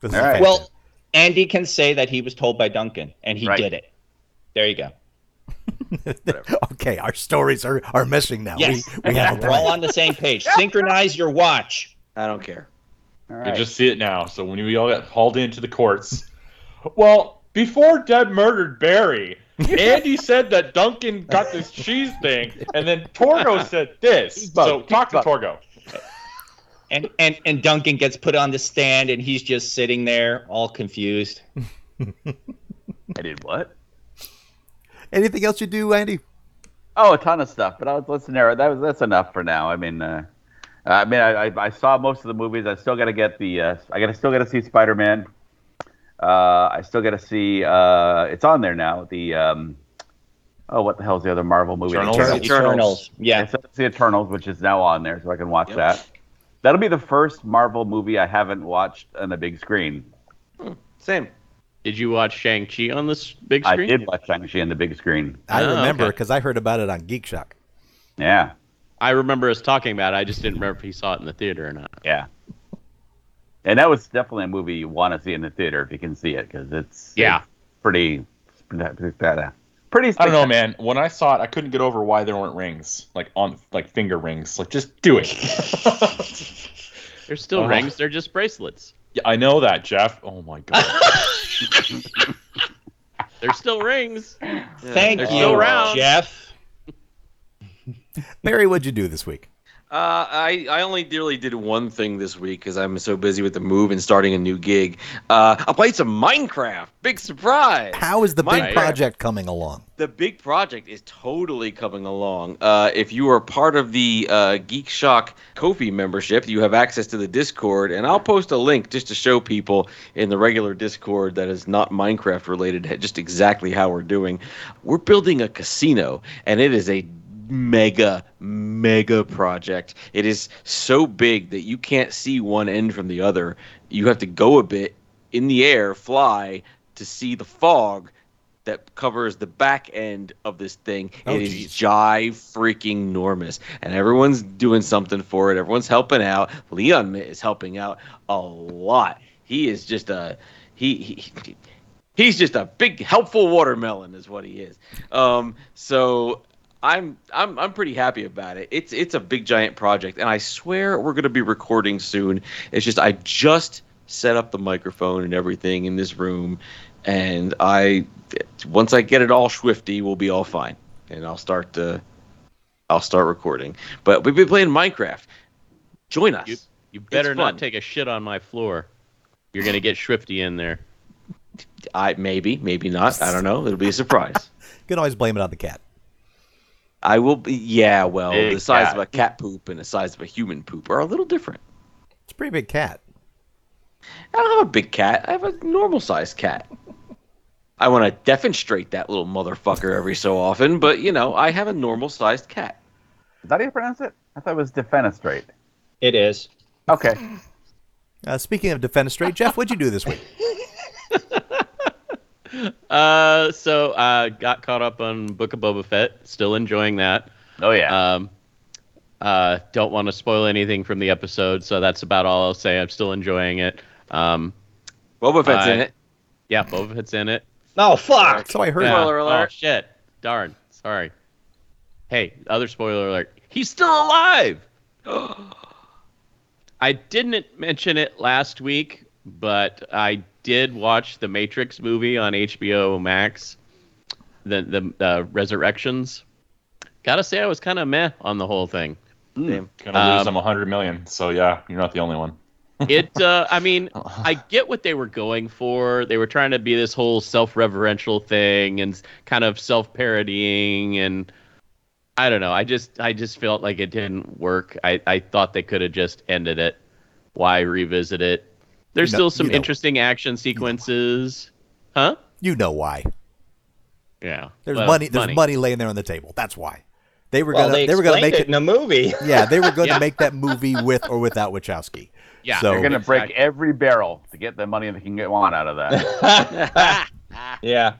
B: This is
G: All right.
D: Well, Andy can say that he was told by Duncan, and he
G: Right.
D: did it. There you go.
B: okay, our stories are, are missing now.
D: Yes,
B: We, we have a
D: we're all on the same page. Synchronize your watch.
F: I don't care.
G: All
E: You just see it now. So when we all got hauled into the courts, well, before Deb murdered Barry, Andy said that Duncan got this cheese thing, and then Torgo said this.
G: bug,
E: So
G: cheese
E: talk to. Torgo.
D: And, and and Duncan gets put on the stand, and he's just sitting there, all confused.
G: I did what?
B: Anything else you do, Andy?
G: Oh, a ton of stuff. But I was, let's narrow. That was that's enough for now. I mean, uh, I mean, I, I, I saw most of the movies. I still got to get the. Uh, I got to still got to see Spider Man. Uh, I still got to see. Uh, it's on there now. The. Um, oh, what the hell's the other Marvel movie?
E: Eternals?
G: Eternals.
F: Eternals.
G: I
D: Yeah.
G: still see Eternals, which is now on there, so I can watch
F: Yep.
G: that. That'll be the first Marvel movie I haven't watched on the big screen.
F: Same.
C: Did you watch Shang Chi on this big screen?
G: I did watch Shang-Chi on the big screen.
B: I
C: Oh,
B: remember
C: okay.
B: because I heard about it on Geek Shock.
G: Yeah,
C: I remember us talking about it. I just didn't remember if he saw it in the theater or not.
G: yeah. And that was definitely a movie you want to see in the theater if you can see it because it's
C: Yeah.
G: it's pretty pretty bad. Pretty.
E: I don't know, man. When I saw it, I couldn't get over why there weren't rings, like on like finger rings. Like just do it.
C: They're still
E: Oh.
C: rings. They're just bracelets.
E: Yeah, I know that, Jeff. Oh my god.
C: They're still rings.
D: Thank you,
C: still.
D: Jeff.
B: Barry, what'd you do this week?
F: Uh, I, I only really did one thing this week because I'm so busy with the move and starting a new gig. Uh, I played some Minecraft. Big surprise.
B: How is the big project coming along?
F: The big project is totally coming along. Uh, if you are part of the uh, Geek Shock Ko-fi membership, you have access to the Discord, and I'll post a link just to show people in the regular Discord that is not Minecraft related just exactly how we're doing. We're building a casino, and it is a mega mega project it is so big that you can't see one end from the other you have to go a bit in the air fly to see the fog that covers the back end of this thing.
B: Oh,
F: it is
B: geez.
F: jive freaking enormous, and everyone's doing something for it. Everyone's helping out. Leon is helping out a lot. He is just a he. he He's just a big helpful watermelon, is what he is. Um, so I'm I'm I'm pretty happy about it. It's it's a big giant project, and I swear we're gonna be recording soon. It's just I just set up the microphone and everything in this room, and I once I get it all swifty, we'll be all fine, and I'll start to I'll start recording. But we've been playing Minecraft. Join us.
C: You, you better
F: It's
C: not
F: fun.
C: take a shit on my floor. You're gonna get Swifty in there.
F: I maybe maybe not. I don't know. It'll be a surprise.
B: You can always blame it on the cat.
F: I will be. Yeah, well,
E: Big
F: the size
E: cat.
F: of a cat poop and the size of a human poop are a little different.
B: It's a pretty big cat.
F: I don't have a big cat. I have a normal sized cat. I want to demonstrate that little motherfucker every so often, but you know, I have a normal sized cat.
G: Is that how you pronounce it? I thought it was defenestrate.
D: It is.
G: Okay.
B: Uh, speaking of defenestrate, Jeff, what'd you do this week?
C: uh, so uh, got caught up on Book of Boba Fett. Still enjoying that.
G: Oh yeah.
C: Um, uh, don't want to spoil anything from the episode, so that's about all I'll say. I'm still enjoying it. Um,
F: Boba Fett's in it.
C: yeah, Boba Fett's in it.
D: Oh fuck!
B: So I heard.
C: Yeah.
F: Spoiler
C: Oh
F: alert.
C: shit! Darn. Sorry. Hey, other spoiler alert. He's still alive. I didn't mention it last week, but I did watch the Matrix movie on HBO Max, the the uh, Resurrections. Gotta say, I was kind of meh on the whole thing.
F: Damn.
E: Gonna lose
C: Um,
E: them a hundred million. So yeah, you're not the only one.
C: It, uh, I mean, I get what they were going for. They were trying to be this whole self-reverential thing and kind of self-parodying, and I don't know. I just, I just felt like it didn't work. I, I thought they could have just ended it. Why revisit it? There's
B: You know-
C: still some
B: you know-
C: interesting action sequences, huh?
B: You know why?
C: Yeah.
B: There's
C: Well,
B: money. There's money. laying there on the table. That's why. They were
D: Well,
B: gonna.
D: they,
B: They, were gonna make it.
D: it in a movie.
B: yeah, they were going to
C: Yeah.
B: make that movie with or without Wachowski.
C: Yeah.
B: So-
G: They're gonna break
C: Exactly.
G: every barrel to get the money they can get want out of that.
D: yeah.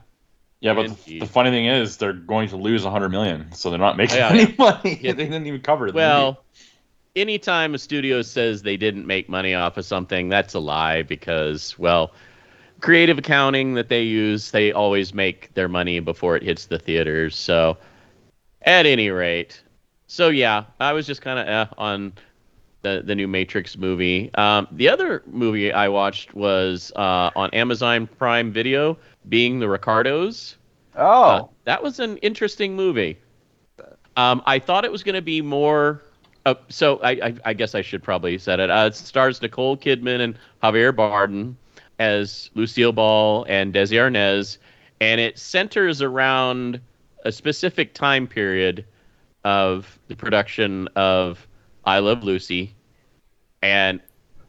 E: Yeah, but
C: Indeed.
E: the funny thing is, they're going to lose a hundred million, so they're not making oh,
C: Yeah,
E: any money. they didn't even cover it.
C: Well, anytime a studio says they didn't make money off of something, that's a lie because, well, creative accounting that they use, they always make their money before it hits the theaters. So, at any rate, so yeah, I was just kind of eh on the the new Matrix movie. Um, the other movie I watched was uh, on Amazon Prime Video, being the Ricardos.
G: Oh,
C: Uh, that was an interesting movie. Um, I thought it was going to be more. Uh, so I, I, I guess I should probably said it. Uh, it stars Nicole Kidman and Javier Bardem as Lucille Ball and Desi Arnaz, and it centers around a specific time period of the production of I Love Lucy, and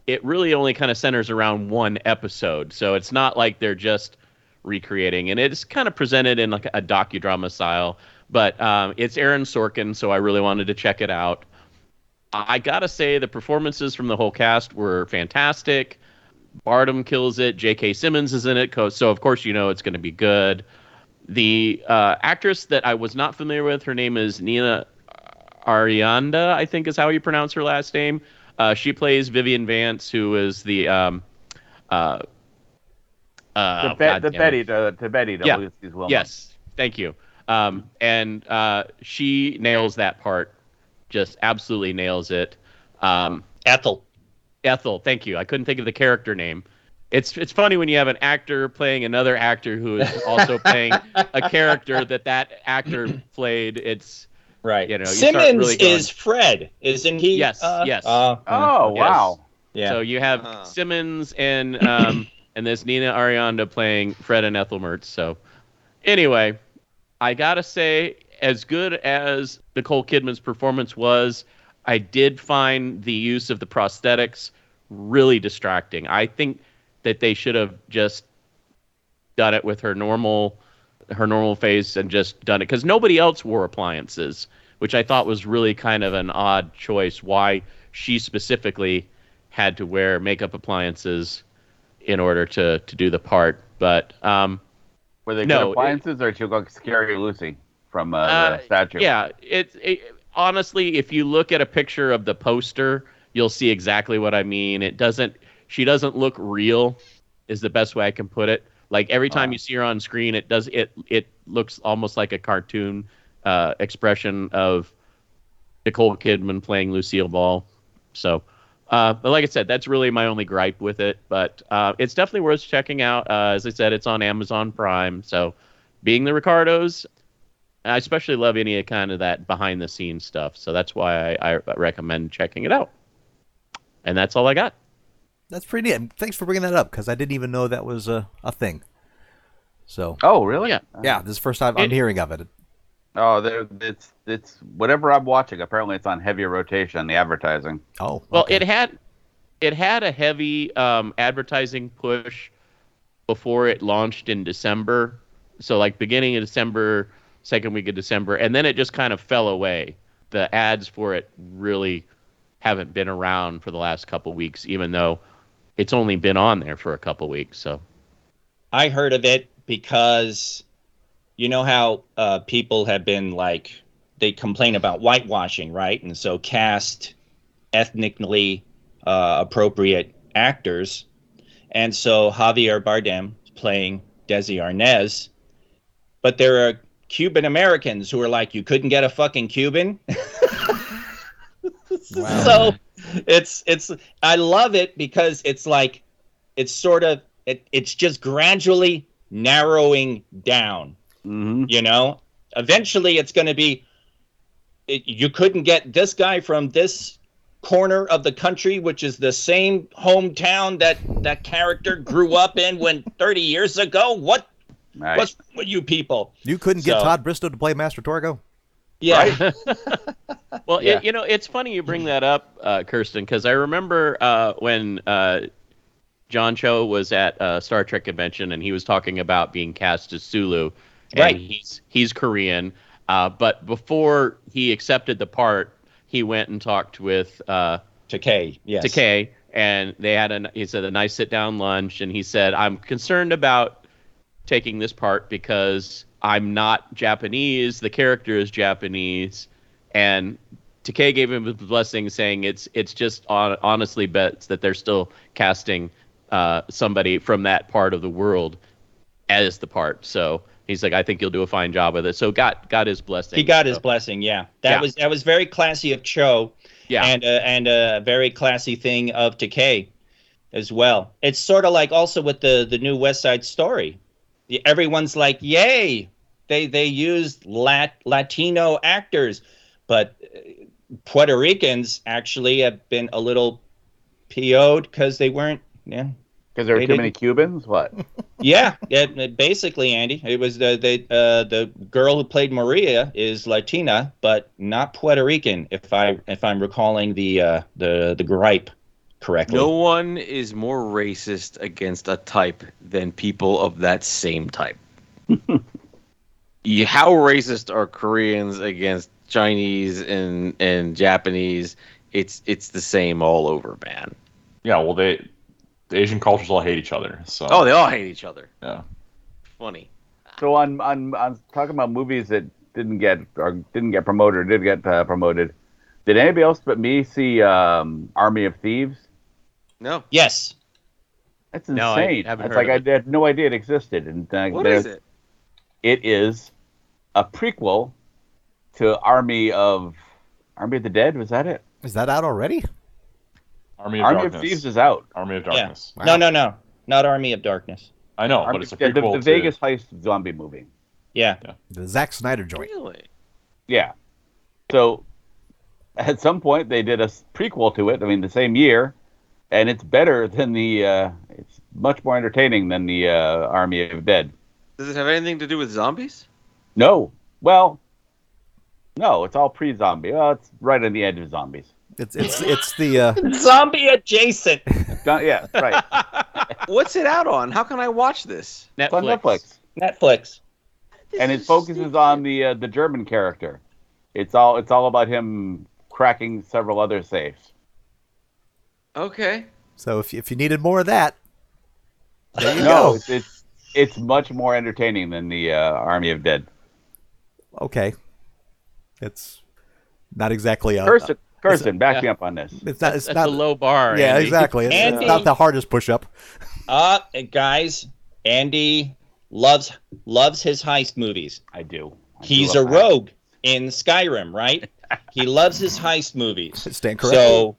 C: it really only kind of centers around one episode. So it's not like they're just recreating, and it's kind of presented in like a docudrama style. But um, it's Aaron Sorkin, so I really wanted to check it out. I gotta say the performances from the whole cast were fantastic. Bardem kills it. J.K. Simmons is in it, so of course you know it's going to be good. The uh, actress that I was not familiar with, her name is Nina Arianda, I think is how you pronounce her last name. Uh, she plays Vivian Vance, who is the um, uh, uh,
G: Be-
C: God
G: to
C: damn it.
G: Betty, the, to Betty, to
C: Yeah.
G: Lucy's Wilma.
C: Yes, thank you. Um, and uh, she nails that part, just absolutely nails it. Um,
D: Ethel.
C: Ethel, thank you. I couldn't think of the character name. It's it's funny when you have an actor playing another actor who is also playing a character that that actor played. It's
D: Right.
C: You know, you
D: Simmons
C: really going-
D: is Fred, isn't he?
C: Yes,
D: Uh,
C: yes.
D: uh,
G: Oh
C: Yes.
G: wow.
D: yeah.
C: so you have
F: Uh-huh.
C: Simmons and um and this Nina Arianda playing Fred and Ethel Mertz. So anyway, I gotta say, as good as Nicole Kidman's performance was, I did find the use of the prosthetics really distracting. I think that they should have just done it with her normal her normal face and just done it because nobody else wore appliances, which I thought was really kind of an odd choice. Why she specifically had to wear makeup appliances in order to to do the part, but um,
G: Were they
C: No,
G: good appliances, or she look Scary Lucy from uh,
C: Uh,
G: the statue?
C: Yeah, it's it, honestly, if you look at a picture of the poster, you'll see exactly what I mean. It doesn't. She doesn't look real. Is the best way I can put it. Like every time
G: Ah.
C: you see her on screen, it does it. It looks almost like a cartoon uh, expression of Nicole Kidman playing Lucille Ball. So, uh, but like I said, that's really my only gripe with it. But uh, it's definitely worth checking out. Uh, as I said, it's on Amazon Prime. So, being the Ricardos, I especially love any kind of that behind the scenes stuff. So that's why I, I recommend checking it out. And that's all I got.
B: That's pretty neat. Thanks for bringing that up because I didn't even know that was a, a thing. So
G: Oh really?
C: Yeah.
B: yeah, this is the first time I'm
C: It-
B: hearing of it.
G: Oh. It's it's whatever I'm watching. Apparently, it's on heavier rotation. The advertising.
B: Oh,
C: Well, it had it had a heavy um, advertising push before it launched in December. So like beginning of December, second week of December, and then it just kind of fell away. The ads for it really haven't been around for the last couple weeks, even though it's only been on there for a couple weeks. So
D: I heard of it because you know how uh, people have been like they complain about whitewashing, right? And so cast ethnically uh, appropriate actors, and so Javier Bardem playing Desi Arnaz, but there are Cuban Americans who are like, you couldn't get a fucking Cuban. So it's it's I love it because it's like it's sort of it, it's just gradually narrowing down.
G: hmm
D: You know, eventually it's going to be it, you couldn't get this guy from this corner of the country, which is the same hometown that that character grew up in when 30 years ago. What
G: Right.
D: what's with you people?
B: You couldn't get Todd Bristow to play Master Torgo?
D: Yeah,
C: Well,
D: Yeah.
C: it, you know, it's funny you bring that up, uh, Kirsten, because I remember uh, when uh, John Cho was at uh, Star Trek convention and he was talking about being cast as Sulu. And
D: Right.
C: He's he's Korean, uh, but before he accepted the part, he went and talked with uh,
D: Takei. Yes.
C: Takei, and they had a he said a nice sit down lunch, and he said, "I'm concerned about taking this part because I'm not Japanese. The character is Japanese, and Takei gave him his blessing, saying it's it's just on, honestly bets that they're still casting uh, somebody from that part of the world as the part. So he's like, I think you'll do a fine job with it. So got got his blessing.
D: He got his blessing. Yeah, that
C: Yeah.
D: was that was very classy of Cho.
C: yeah.
D: and uh, and a very classy thing of Takei as well. It's sort of like also with the the new West Side Story. The- Everyone's like, "Yay!" They they used Lat Latino actors, but uh, Puerto Ricans actually have been a little PO'd because they weren't. Yeah,
G: Because there were too many
D: didn't-
G: Cubans. What?
D: yeah. It, it- basically, Andy, it was the the uh, the girl who played Maria is Latina, but not Puerto Rican. If I if I'm recalling the uh, the the gripe correctly.
F: No one is more racist against a type than people of that same type. you, how racist are Koreans against Chinese and and Japanese? It's it's the same all over, man.
E: Yeah, well, they the Asian cultures all hate each other. So
F: Oh, they all hate each other.
E: yeah.
F: Funny.
G: So on on on talking about movies that didn't get or didn't get promoted or did get uh, promoted. Did anybody else but me see um, Army of Thieves?
F: No.
D: Yes.
G: That's
C: No, I
G: insane.
C: haven't
G: it's
C: heard
G: like
C: of
G: I had no idea it existed. And uh,
F: What
G: there's-
F: is it?
G: It is a prequel to Army of Army of the Dead. Was that it?
B: Is that out already?
E: Army of
G: Army
E: Darkness.
G: of Thieves is out.
E: Army of
D: Yeah.
E: Darkness.
B: Wow.
D: No, no, no. Not Army of Darkness.
E: I know,
G: Army-
E: but it's a
G: the, the- the
E: to
G: Vegas heist zombie movie.
D: Yeah.
B: The Zack Snyder joint.
F: Really?
G: Yeah. So at some point they did a prequel to it. I mean, the same year, and it's better than the. Uh, it's much more entertaining than the uh, Army of Dead.
F: Does it have anything to do with zombies?
G: No. Well, no. It's all pre-zombie. Well, it's right on the edge of zombies.
B: It's it's it's the uh,
D: Zombie adjacent.
G: Yeah, right.
F: What's it out on? How can I watch this?
G: It's on Netflix,
D: Netflix.
G: and it focuses on the uh, the German character. It's all it's all about him cracking several other safes.
F: Okay.
B: so if if you needed more of that, there you
G: No,
B: go.
G: it's, it's it's much more entertaining than the uh, Army of Dead.
B: Okay, it's not exactly a.
G: Kirsten, Kirsten, back
C: yeah.
G: me up on this.
B: It's not. It's
C: That's
B: not
C: a low bar.
B: Yeah,
C: Andy.
B: exactly. It's, it's
D: Andy-
B: not the hardest push up.
D: Uh, guys, Andy loves loves his heist movies.
G: I do. I do
D: He's a
G: love that.
D: rogue in Skyrim, right? he loves his heist movies.
B: Stand correct.
D: So,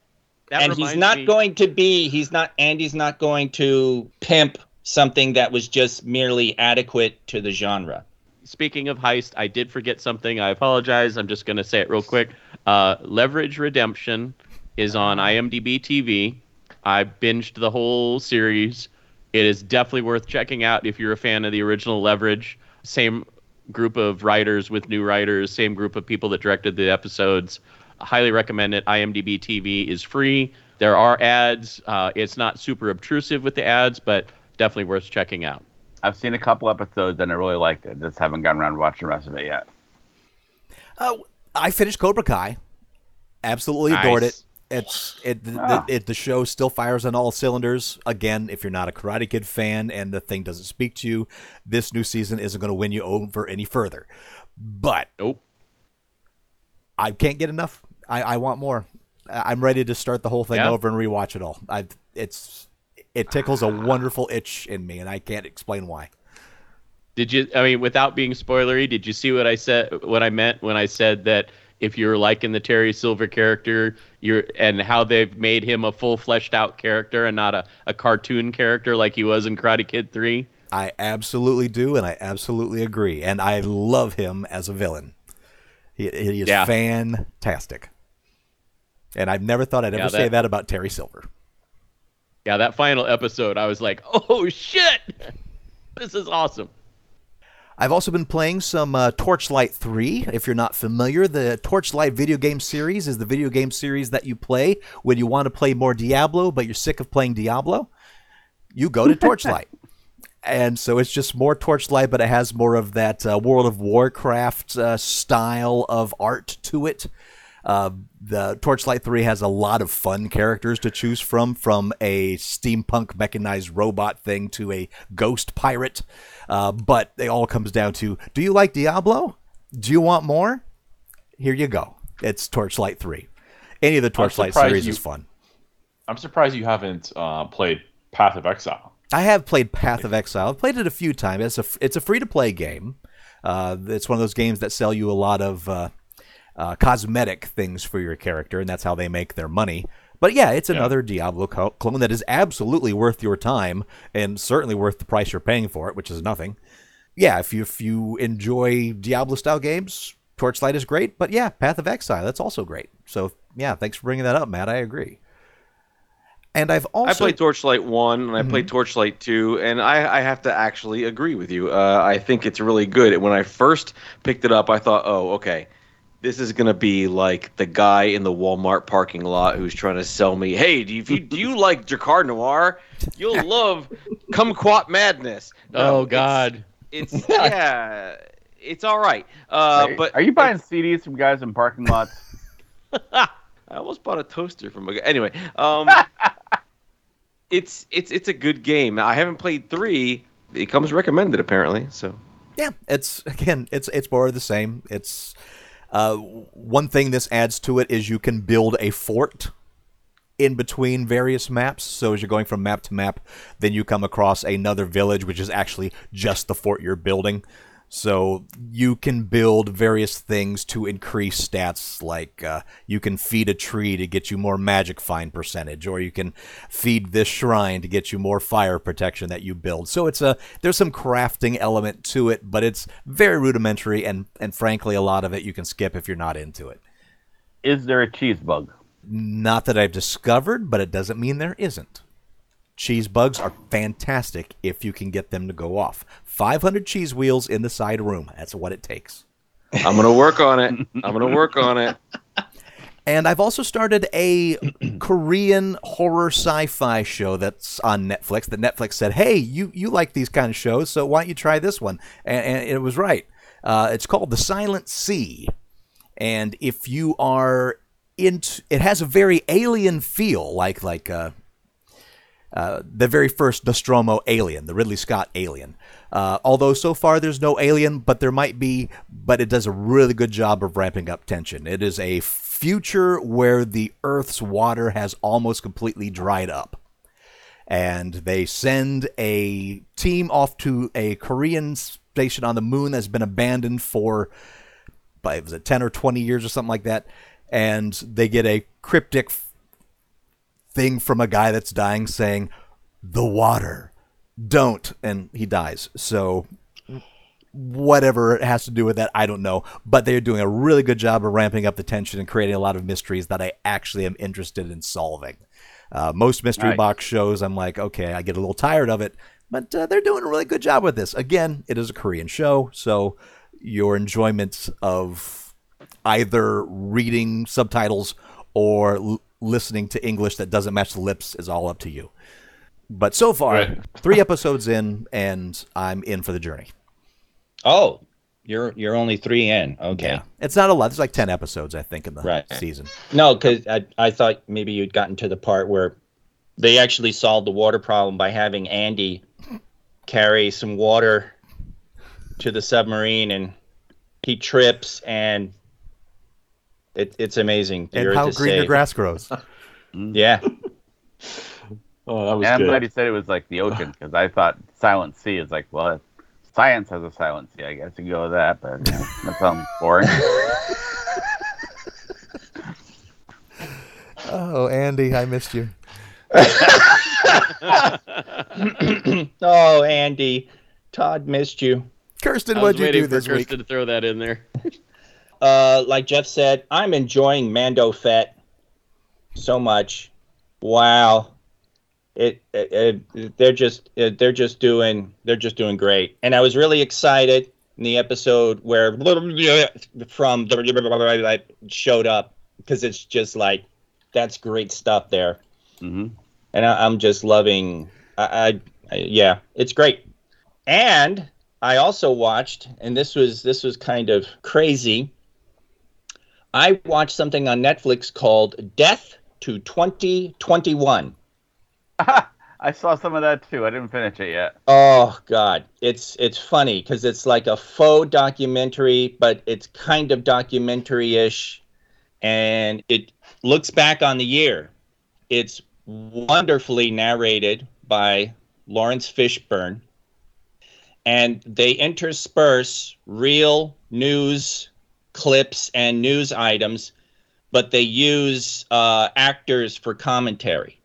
C: That
D: and he's not
C: me-
D: going to be. He's not. Andy's not going to pimp something that was just merely adequate to the genre.
C: Speaking of heist, I did forget something. I apologize. I'm just going to say it real quick. Uh, Leverage Redemption is on IMDb TV. I binged the whole series. It is definitely worth checking out if you're a fan of the original Leverage. Same group of writers with new writers, same group of people that directed the episodes. I highly recommend it. IMDb TV is free. There are ads. Uh, it's not super obtrusive with the ads, but definitely worth checking out.
G: I've seen a couple episodes and I really liked it. Just haven't gotten around to watching the rest of it yet.
B: Uh, I finished Cobra Kai. Absolutely adored
C: Nice.
B: it. It's it,
G: Ah.
B: the, it the show still fires on all cylinders. Again, if you're not a Karate Kid fan and the thing doesn't speak to you, this new season isn't going to win you over any further. But
C: Nope.
B: I can't get enough. I, I want more. I'm ready to start the whole thing
C: Yeah.
B: over and rewatch it all. I it's it tickles a wonderful itch in me, and I can't explain why.
C: Did you? I mean, without being spoilery, did you see what I said? What I meant when I said that if you're liking the Terry Silver character, you're and how they've made him a full fleshed out character and not a, a cartoon character like he was in Karate Kid Three.
B: I absolutely do, and I absolutely agree, and I love him as a villain. He, he is
C: Yeah.
B: fantastic, and I've never thought I'd ever
C: Yeah,
B: say
C: that-
B: that about Terry Silver.
C: Yeah, that final episode, I was like, oh shit, this is awesome.
B: I've also been playing some uh, Torchlight 3. If you're not familiar, the Torchlight video game series is the video game series that you play when you want to play more Diablo, but you're sick of playing Diablo. You go to Torchlight. and so it's just more Torchlight, but it has more of that uh, World of Warcraft uh, style of art to it. Uh, the Torchlight 3 has a lot of fun characters to choose from, from a steampunk mechanized robot thing to a ghost pirate. Uh, but it all comes down to do you like Diablo? Do you want more? Here you go. It's Torchlight 3. Any of the Torchlight series
E: you-
B: is fun.
E: I'm surprised you haven't uh, played Path of Exile.
B: I have played Path of Exile. I've played it a few times. It's a it's a free to play game. Uh, it's one of those games that sell you a lot of uh, uh, cosmetic things for your character, and that's how they make their money. But yeah, it's another Diablo clone that is absolutely worth your time and certainly worth the price you're paying for it, which is nothing. Yeah, if you if you enjoy Diablo style games, Torchlight is great. But yeah, Path of Exile that's also great. So yeah, thanks for bringing that up, Matt. I agree. And I've also
F: I played Torchlight one and I played Torchlight two, and I, I have to actually agree with you. Uh, I think it's really good. When I first picked it up, I thought, oh, okay, this is gonna be like the guy in the Walmart parking lot who's trying to sell me, hey, do you do you like Jacquard Noir? You'll love Kumquat Madness. No,
C: Oh
F: it's-
C: God.
F: it's yeah, it's all right. Uh,
G: Are-
F: but
G: are you buying CDs from guys in parking lots?
F: I almost bought a toaster from a guy. Anyway, um, it's it's it's a good game. I haven't played three. It comes recommended apparently. So
B: Yeah, it's again, it's it's more of the same. It's uh, one thing this adds to it is you can build a fort in between various maps. So as you're going from map to map, then you come across another village, which is actually just the fort you're building. So you can build various things to increase stats, like uh, you can feed a tree to get you more magic find percentage, or you can feed this shrine to get you more fire protection that you build. So it's a there's some crafting element to it, but it's very rudimentary, and and frankly, a lot of it you can skip if you're not into it.
G: Is there a cheese bug?
B: Not that I've discovered, but it doesn't mean there isn't. Cheese bugs are fantastic if you can get them to go off. 500 cheese wheels in the side room. That's what it takes.
F: I'm gonna work on it. I'm gonna work on it.
B: And I've also started a Korean horror sci-fi show that's on Netflix. That Netflix said, "Hey, you you like these kind of shows, so why don't you try this one?" And, and it was right. Uh, it's called The Silent Sea, and if you are into, it has a very alien feel, like like uh, uh, the very first Nostromo Alien, the Ridley Scott Alien. Uh, although so far there's no alien, but there might be, but it does a really good job of ramping up tension. It is a future where the Earth's water has almost completely dried up. And they send a team off to a Korean station on the moon that's been abandoned for, was it 10 or 20 years or something like that? And they get a cryptic thing from a guy that's dying saying, the water, don't. And he dies. So whatever it has to do with that, I don't know. But they're doing a really good job of ramping up the tension and creating a lot of mysteries that I actually am interested in solving. Uh, most mystery
G: Nice.
B: box shows, I'm like, okay, I get a little tired of it, but uh, they're doing a really good job with this. Again, it is a Korean show, so your enjoyment of either reading subtitles or l- listening to English that doesn't match the lips is all up to you. But so far,
E: Right.
B: three episodes in, and I'm in for the journey.
D: Oh, You're you're only three in. Okay.
B: Yeah. It's not a lot. There's like 10 episodes, I think, in the
D: Right.
B: season.
D: No, because I, I thought maybe you'd gotten to the part where they actually solved the water problem by having Andy carry some water to the submarine and he trips and it, it's amazing.
B: And how
D: to
B: green your
D: say-
B: grass grows.
D: Yeah.
E: Oh, that was
G: Yeah, I'm
E: good.
G: glad you said it was like the ocean because I thought Silent Sea is like, well, science has a Silent Sea. I guess you go with that, but you know, that sounds boring.
B: oh, Andy, I missed you.
D: oh, Andy. Todd missed you.
B: Kirsten, what'd you do
C: for
B: this week?
C: Kirsten to throw that in there.
D: Uh, like Jeff said, I'm enjoying Mando Fett so much. Wow, it, it, it they're just it, they're just doing they're just doing great, and I was really excited in the episode where from the showed up because it's just like that's great stuff there,
G: hmm
D: and I, I'm just loving. I, I, I yeah, it's great, and I also watched, and this was this was kind of crazy. I watched something on Netflix called Death to 2021.
G: I saw some of that too. I didn't finish it yet.
D: Oh God, it's it's funny because it's like a faux documentary, but it's kind of documentary-ish, and it looks back on the year. It's wonderfully narrated by Laurence Fishburne, and they intersperse real news clips and news items, but they use uh, actors for commentary.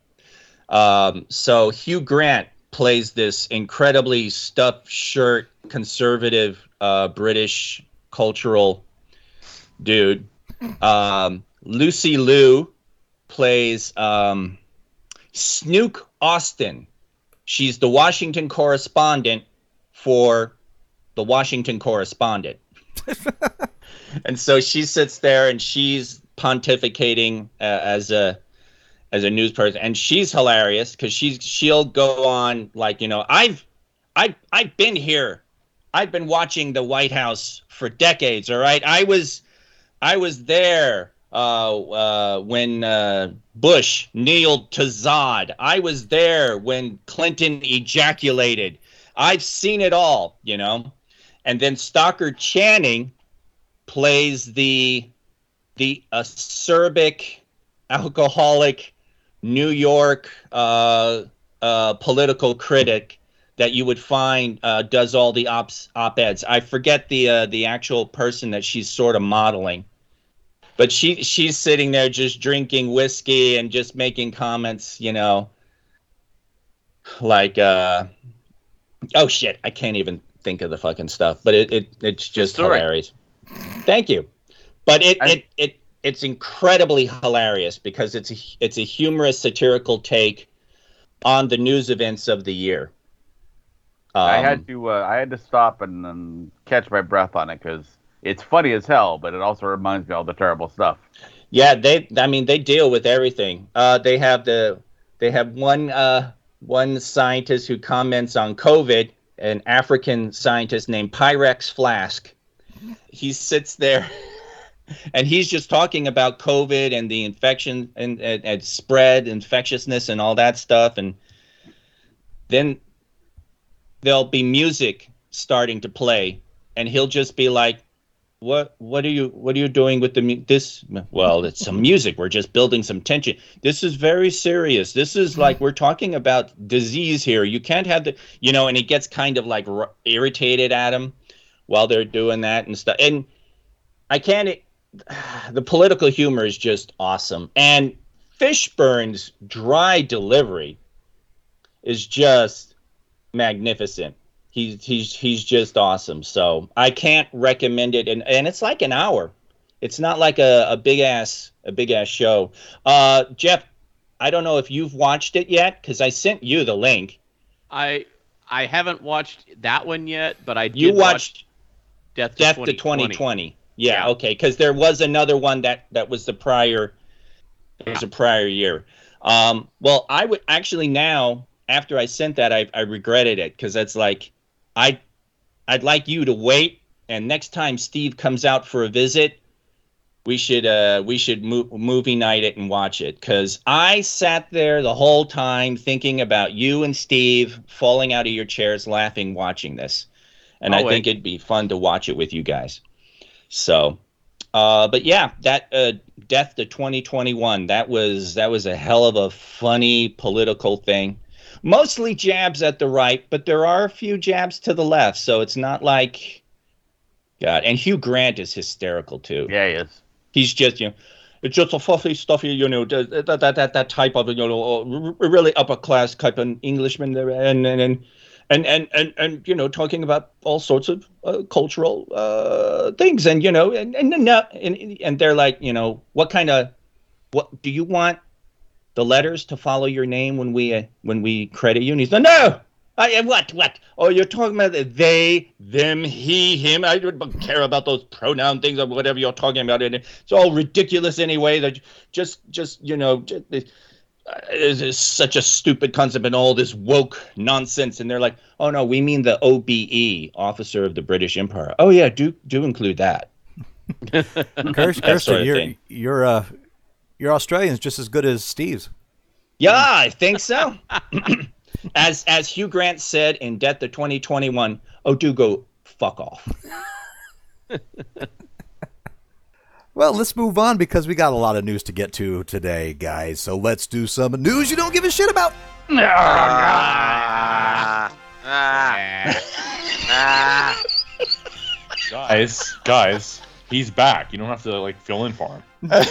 D: Um, so Hugh Grant plays this incredibly stuffed shirt, conservative uh, British cultural dude. Um, Lucy Liu plays um, Snook Austin. She's the Washington correspondent for the Washington correspondent. and so she sits there and she's pontificating uh, as a as a news person and she's hilarious because she's she'll go on like you know i've i i've been here i've been watching the white house for decades all right i was i was there uh, uh, when uh, Bush kneeled to Zod. I was there when Clinton ejaculated. I've seen it all, you know. And then Stockard Channing plays the the acerbic, alcoholic New York uh, uh, political critic that you would find uh, does all the ops op eds. I forget the uh, the actual person that she's sort of modeling, but she she's sitting there just drinking whiskey and just making comments, you know, like uh, oh shit, I can't even think of the fucking stuff, but it, it it's just hilarious. Thank you, but it
G: I-
D: it it it's incredibly hilarious because it's a it's a humorous satirical take on the news events of the year.
G: I
D: Um,
G: had to uh, I had to stop and, and catch my breath on it because it's funny as hell, but it also reminds me of all the terrible stuff.
D: Yeah, they. I mean, they deal with everything. Uh, they have the. They have one. Uh, one scientist who comments on COVID. An African scientist named Pyrex Flask. He sits there, and he's just talking about COVID and the infection and, and, and spread, infectiousness, and all that stuff. And then there'll be music starting to play, and he'll just be like, what what are you what are you doing with the mu- this well it's some music. We're just building some tension. This is very serious. This is like we're talking about disease here. You can't have the you know and he gets kind of like r- irritated at him while they're doing that and stuff and i can't e, the political humor is just awesome and fishburne's dry delivery is just magnificent he's he's he's just awesome. So I can't recommend it, and and it's like an hour. It's not like a, a big ass a big ass show. Uh, Jeff, I don't know if you've watched it yet because I sent you the link.
C: I I haven't watched that one yet, but I
D: You
C: watch
D: watched
C: Death to
D: Death to
C: 2020.
D: 2020. Yeah,
C: Yeah.
D: okay, because there was another one that that was the prior. It was a prior year. Um, well, I would actually now after I sent that, I I regretted it because that's like I I'd like you to wait And next time Steve comes out for a visit, we should uh we should mo- movie night it and watch it because I sat there the whole time thinking about you and Steve falling out of your chairs laughing watching this, and
C: I'll
D: I think it'd be fun to watch it with you guys. So, uh, but yeah, that uh, Death to 2021 that was that was a hell of a funny political thing. Mostly jabs at the right, but there are a few jabs to the left, so it's not like God. And Hugh Grant is hysterical too
G: Yeah, he is.
D: he's just you know it's just a fluffy stuffy you know that that that, that, type of you know really upper class type of englishman there and and and and and and, and you know talking about all sorts of uh, cultural uh, things. And you know and and, and and and they're like you know what kind of what do you want the letters to follow your name when we uh, when we credit you? And he's like no I, uh, what what? Oh you're talking about the they them he him. I don't care about those pronoun things or whatever you're talking about. And it's all ridiculous anyway. That just just you know just, uh, it's such a stupid concept and all this woke nonsense and they're like oh no we mean the obe officer of the british empire oh yeah do do include that
B: Kirst, Kirsten,
D: of
B: you're you're uh, your Australian's just as good as Steve's.
D: Yeah, I think so. as as Hugh Grant said in Death of 2021, oh, do go fuck off.
B: Well, let's move on because we got a lot of news to get to today, guys. So let's do some news you don't give a shit about.
F: Ah, ah, ah.
E: Guys, guys, he's back. You don't have to like fill in for him.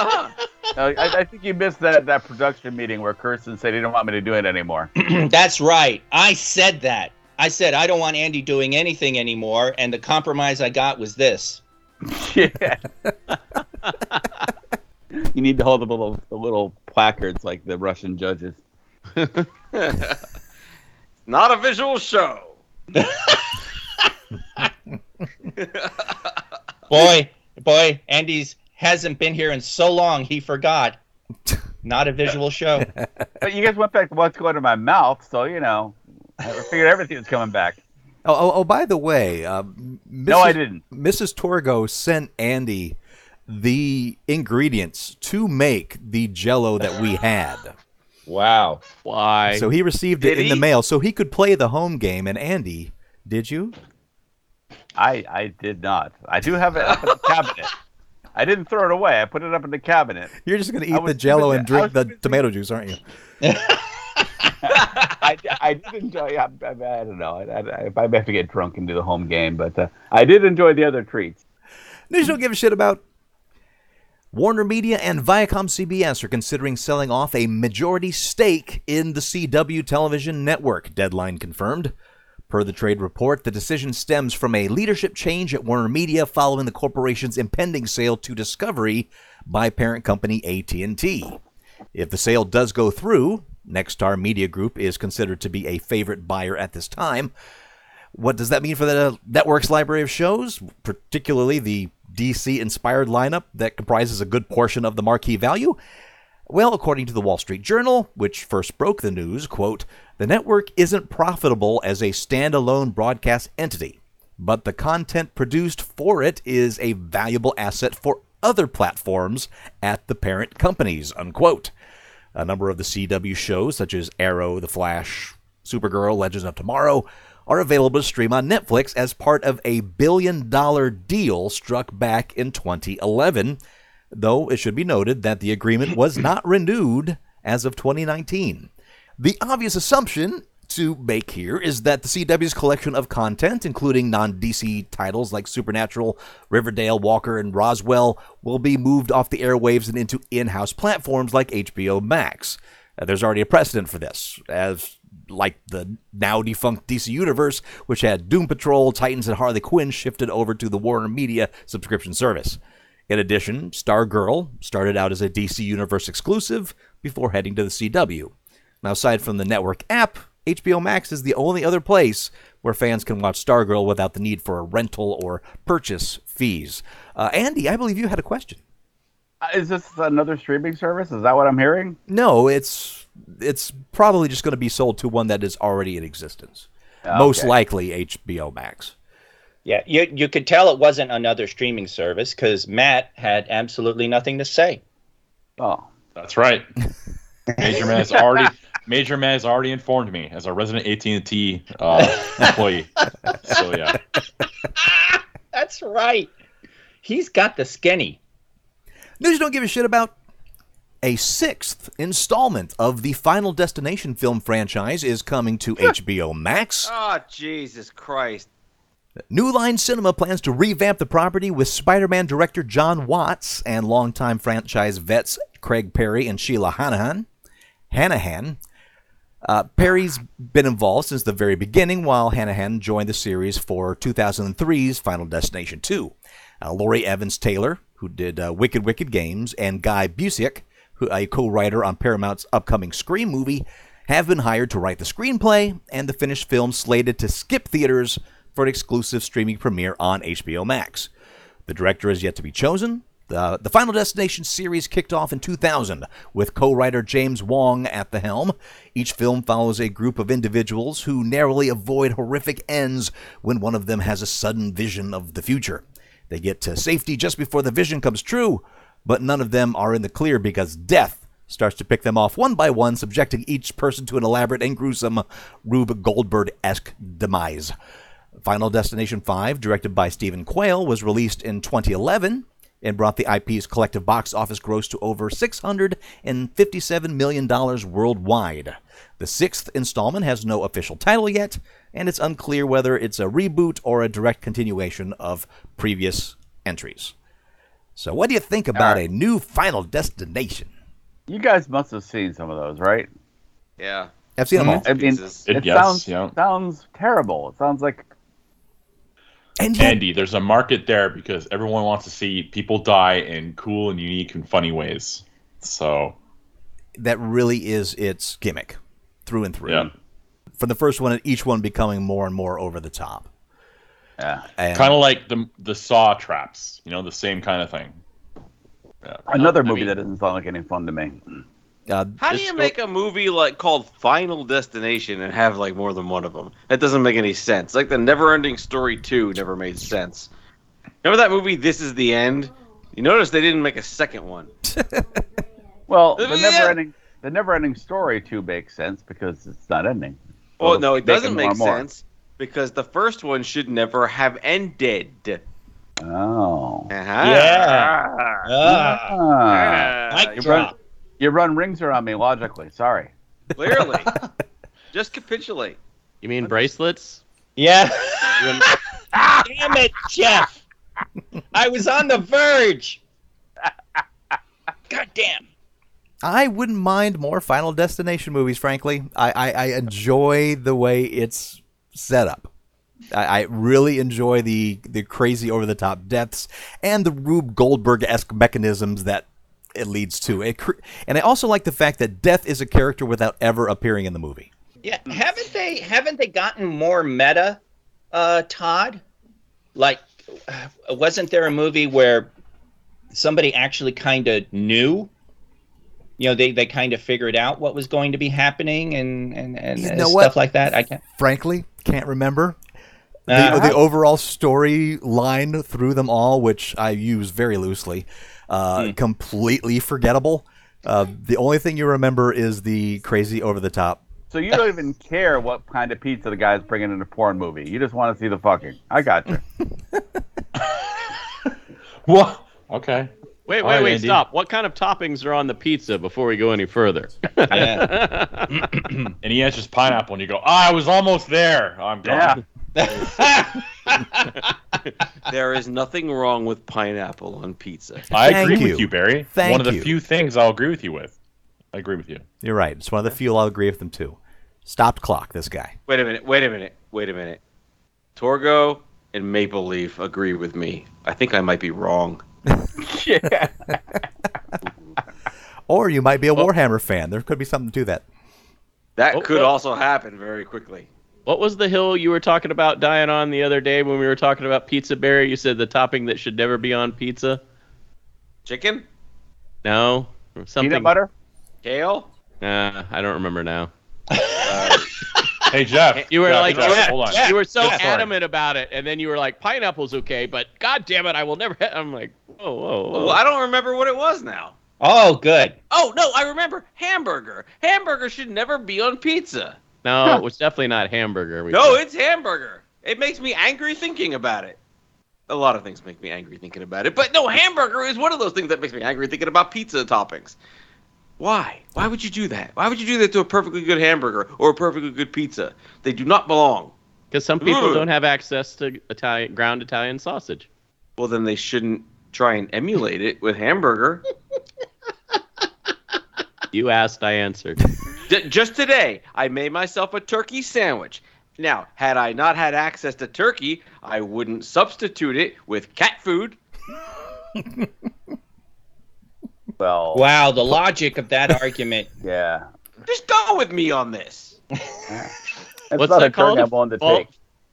F: Oh,
G: No, I, I think you missed that, that production meeting where Kirsten said he didn't want me to do it anymore.
D: That's right. I said that. I said I don't want Andy doing anything anymore, and the compromise I got was this.
G: yeah. you need to hold the little the little placards like the Russian judges.
F: Not a visual show.
D: Boy, boy, Andy's hasn't been here in so long he forgot. Not a visual show.
G: But you guys went back to what's going in my mouth, so you know, I figured everything was coming back.
B: Oh, oh, oh by the way, uh, Mrs.
G: No, I didn't.
B: Mrs. Torgo sent Andy the ingredients to make the Jello that we had.
D: Wow.
C: Why?
B: So he received it
F: Did
B: in the mail, so he could play the home game. And Andy, did you?
G: I I did not. I do have it up in the cabinet. I didn't throw it away. I put it up in the cabinet.
B: You're just going to eat the Jello and drink the tomato juice, aren't you?
G: I, I did enjoy. I, I, I don't know. I, I, I have to get drunk and do the home game, but uh, I did enjoy the other treats.
B: News don't give a shit about. Warner Media and Viacom CBS are considering selling off a majority stake in the CW television network, Deadline confirmed. Per the trade report, the decision stems from a leadership change at Warner Media following the corporation's impending sale to Discovery by parent company AT&T. If the sale does go through, Nexstar Media Group is considered to be a favorite buyer at this time. What does that mean for the network's library of shows, particularly the DC inspired lineup that comprises a good portion of the marquee value? Well, according to the Wall Street Journal, which first broke the news, quote, the network isn't profitable as a standalone broadcast entity, but the content produced for it is a valuable asset for other platforms at the parent companies, unquote. A number of the CW shows, such as Arrow, The Flash, Supergirl, Legends of Tomorrow, are available to stream on Netflix as part of a billion dollar deal struck back in 2011, though it should be noted that the agreement was not renewed as of 2019. The obvious assumption to make here is that the CW's collection of content, including non DC titles like Supernatural, Riverdale, Walker, and Roswell, will be moved off the airwaves and into in house platforms like HBO Max. Uh, there's already a precedent for this, as like the now defunct DC Universe, which had Doom Patrol, Titans, and Harley Quinn shifted over to the Warner Media subscription service. In addition, Stargirl started out as a DC Universe exclusive before heading to the CW. Now, aside from the network app, HBO Max is the only other place where fans can watch Stargirl without the need for a rental or purchase fees. Uh, Andy, I believe you had a question.
G: Uh, Is this another streaming service? Is that what I'm hearing?
B: No, it's it's probably just going to be sold to one that is already in existence. Most likely HBO Max.
D: Yeah, you you could tell it wasn't another streaming service because Matt had absolutely nothing to say.
G: Oh,
E: That's right. Major Man has already Major Man has already informed me as a resident AT&T uh, employee. So yeah,
D: That's right. He's got the skinny.
B: News you don't give a shit about. A sixth installment of the Final Destination film franchise is coming to HBO Max.
F: Oh, Jesus Christ.
B: New Line Cinema plans to revamp the property with Spider Man director Jon Watts and longtime franchise vets Craig Perry and Sheila Hanahan. Hanahan. Uh, Perry's been involved since the very beginning, while Hanahan joined the series for 2003's Final Destination 2. Uh, Lori Evans Taylor, who did uh, Wicked Wicked Games, and Guy Busick, who a co-writer on Paramount's upcoming Scream movie, have been hired to write the screenplay, and the finished film slated to skip theaters for an exclusive streaming premiere on HBO Max. The director is yet to be chosen. The, the Final Destination series kicked off in 2000 with co writer James Wong at the helm. Each film follows a group of individuals who narrowly avoid horrific ends when one of them has a sudden vision of the future. They get to safety just before the vision comes true, but none of them are in the clear because death starts to pick them off one by one, subjecting each person to an elaborate and gruesome Rube Goldberg esque demise. Final Destination 5, directed by Steven Quale, was released in 2011 and brought the IP's collective box office gross to over $657 million worldwide. The sixth installment has no official title yet, and it's unclear whether it's a reboot or a direct continuation of previous entries. So, what do you think about
G: Alright.
B: a new Final Destination?
G: you guys must have seen some of those, right?
F: Yeah.
B: I've seen them all.
G: I mean,
F: Jesus.
G: it
E: Yes,
G: sounds
E: yeah.
G: sounds terrible. It sounds like
B: And yet,
E: Andy, there's a market there because everyone wants to see people die in cool and unique and funny ways. So
B: that really is its gimmick through and through.
E: yeah,
B: From the first one, each one becoming more and more over the top.
G: yeah.
B: And
E: kind of like the the saw traps. You know, the same kind of thing. Yeah.
G: another
E: I
G: movie
E: mean-
G: that doesn't sound like any fun to me.
B: Uh,
F: How do you
E: sto-
F: make a movie like called Final Destination and have like more than one of them? That doesn't make any sense. Like the Never-Ending Story two never made sense. Remember that movie This Is the End? You notice they didn't make a second one.
G: Well, the
F: Yeah.
G: never ending the Neverending story two makes sense because it's not ending.
F: Well,
G: So
F: no, it doesn't make
G: more and more.
F: sense because the first one should never have ended.
G: Oh.
F: Uh-huh.
D: Yeah. Ah,
G: Ah.
F: Ah,
D: mic drop.
G: You run rings around me logically. Sorry.
F: Clearly. Just capitulate.
C: You mean bracelets?
D: Yeah. Damn it, Jeff. I was on the verge. God damn.
B: I wouldn't mind more Final Destination movies, frankly. I, I, I enjoy the way it's set up. I, I really enjoy the, the crazy over the top deaths and the Rube Goldberg esque mechanisms that it leads to. It, cr- and I also like the fact that death is a character without ever appearing in the movie.
D: Yeah, haven't they haven't they gotten more meta, uh, Todd? Like, uh, wasn't there a movie where somebody actually kind of knew? You know, they, they kind of figured out what was going to be happening and and, and,
B: You know
D: stuff
B: what?
D: like that. I can't.
B: Frankly, can't remember. The,
D: Uh-huh.
B: the overall story line through them all, which I use very loosely, uh, completely forgettable. Uh, the only thing you remember is the crazy over the top
G: So you don't even care what kind of pizza the guy's bringing in a porn movie. You just want to see the fucking. I got you.
E: What? Okay.
C: Wait,
E: All
C: wait,
E: right,
C: wait,
E: Andy.
C: stop. What kind of toppings are on the pizza before we go any further?
D: Yeah.
E: And he answers pineapple, and you go, "Ah, I was almost there. I'm gone."
G: Yeah.
F: There is nothing wrong with pineapple on pizza.
E: I
B: Thank
E: agree
B: you.
E: with you, Barry.
B: Thank
E: One of the
B: you.
E: few things I'll agree with you with. I agree with you.
B: You're right. It's one of the few I'll agree with them too. Stopped clock. This guy.
F: Wait a minute, wait a minute, wait a minute. Torgo and Maple Leaf agree with me. I think I might be wrong.
G: yeah.
B: Or you might be a Warhammer fan. There could be something to that.
F: That
C: Oh,
F: could
C: oh.
F: also happen very quickly.
C: What was the hill you were talking about dying on the other day when we were talking about pizza berry? You said the topping that should never be on pizza.
F: Chicken?
C: No, something.
G: Peanut butter.
F: Kale?
C: Uh, I don't remember now.
F: Uh,
E: Hey Jeff.
C: You were
E: Jeff,
C: like,
E: Jeff,
C: Jeff,
E: hold on.
C: you were so
E: Jeff, sorry.
C: adamant about it, and then you were like, pineapple's okay, but god damn it, I will never. Ha-. I'm like, whoa, whoa, whoa.
F: Well, I don't remember what it was now.
D: Oh, good.
F: Oh no, I remember hamburger. Hamburger should never be on pizza.
C: No, it was definitely not hamburger. We
F: No,
C: said.
F: it's hamburger. It makes me angry thinking about it. A lot of things make me angry thinking about it, but no, hamburger is one of those things that makes me angry thinking about pizza toppings. Why? Why would you do that? Why would you do that to a perfectly good hamburger or a perfectly good pizza? They do not belong.
C: because some people
F: Ugh.
C: don't have access to Italian ground Italian sausage.
F: Well, then they shouldn't try and emulate it with hamburger.
C: You asked, I answered.
F: J- just today, I made myself a turkey sandwich. Now, had I not had access to turkey, I wouldn't substitute it with cat food.
G: Well,
D: Wow, the logic of that argument.
G: yeah.
F: Just go with me on this.
G: It's
C: What's
G: not
C: that
G: a
C: called?
G: I'm
C: Fal-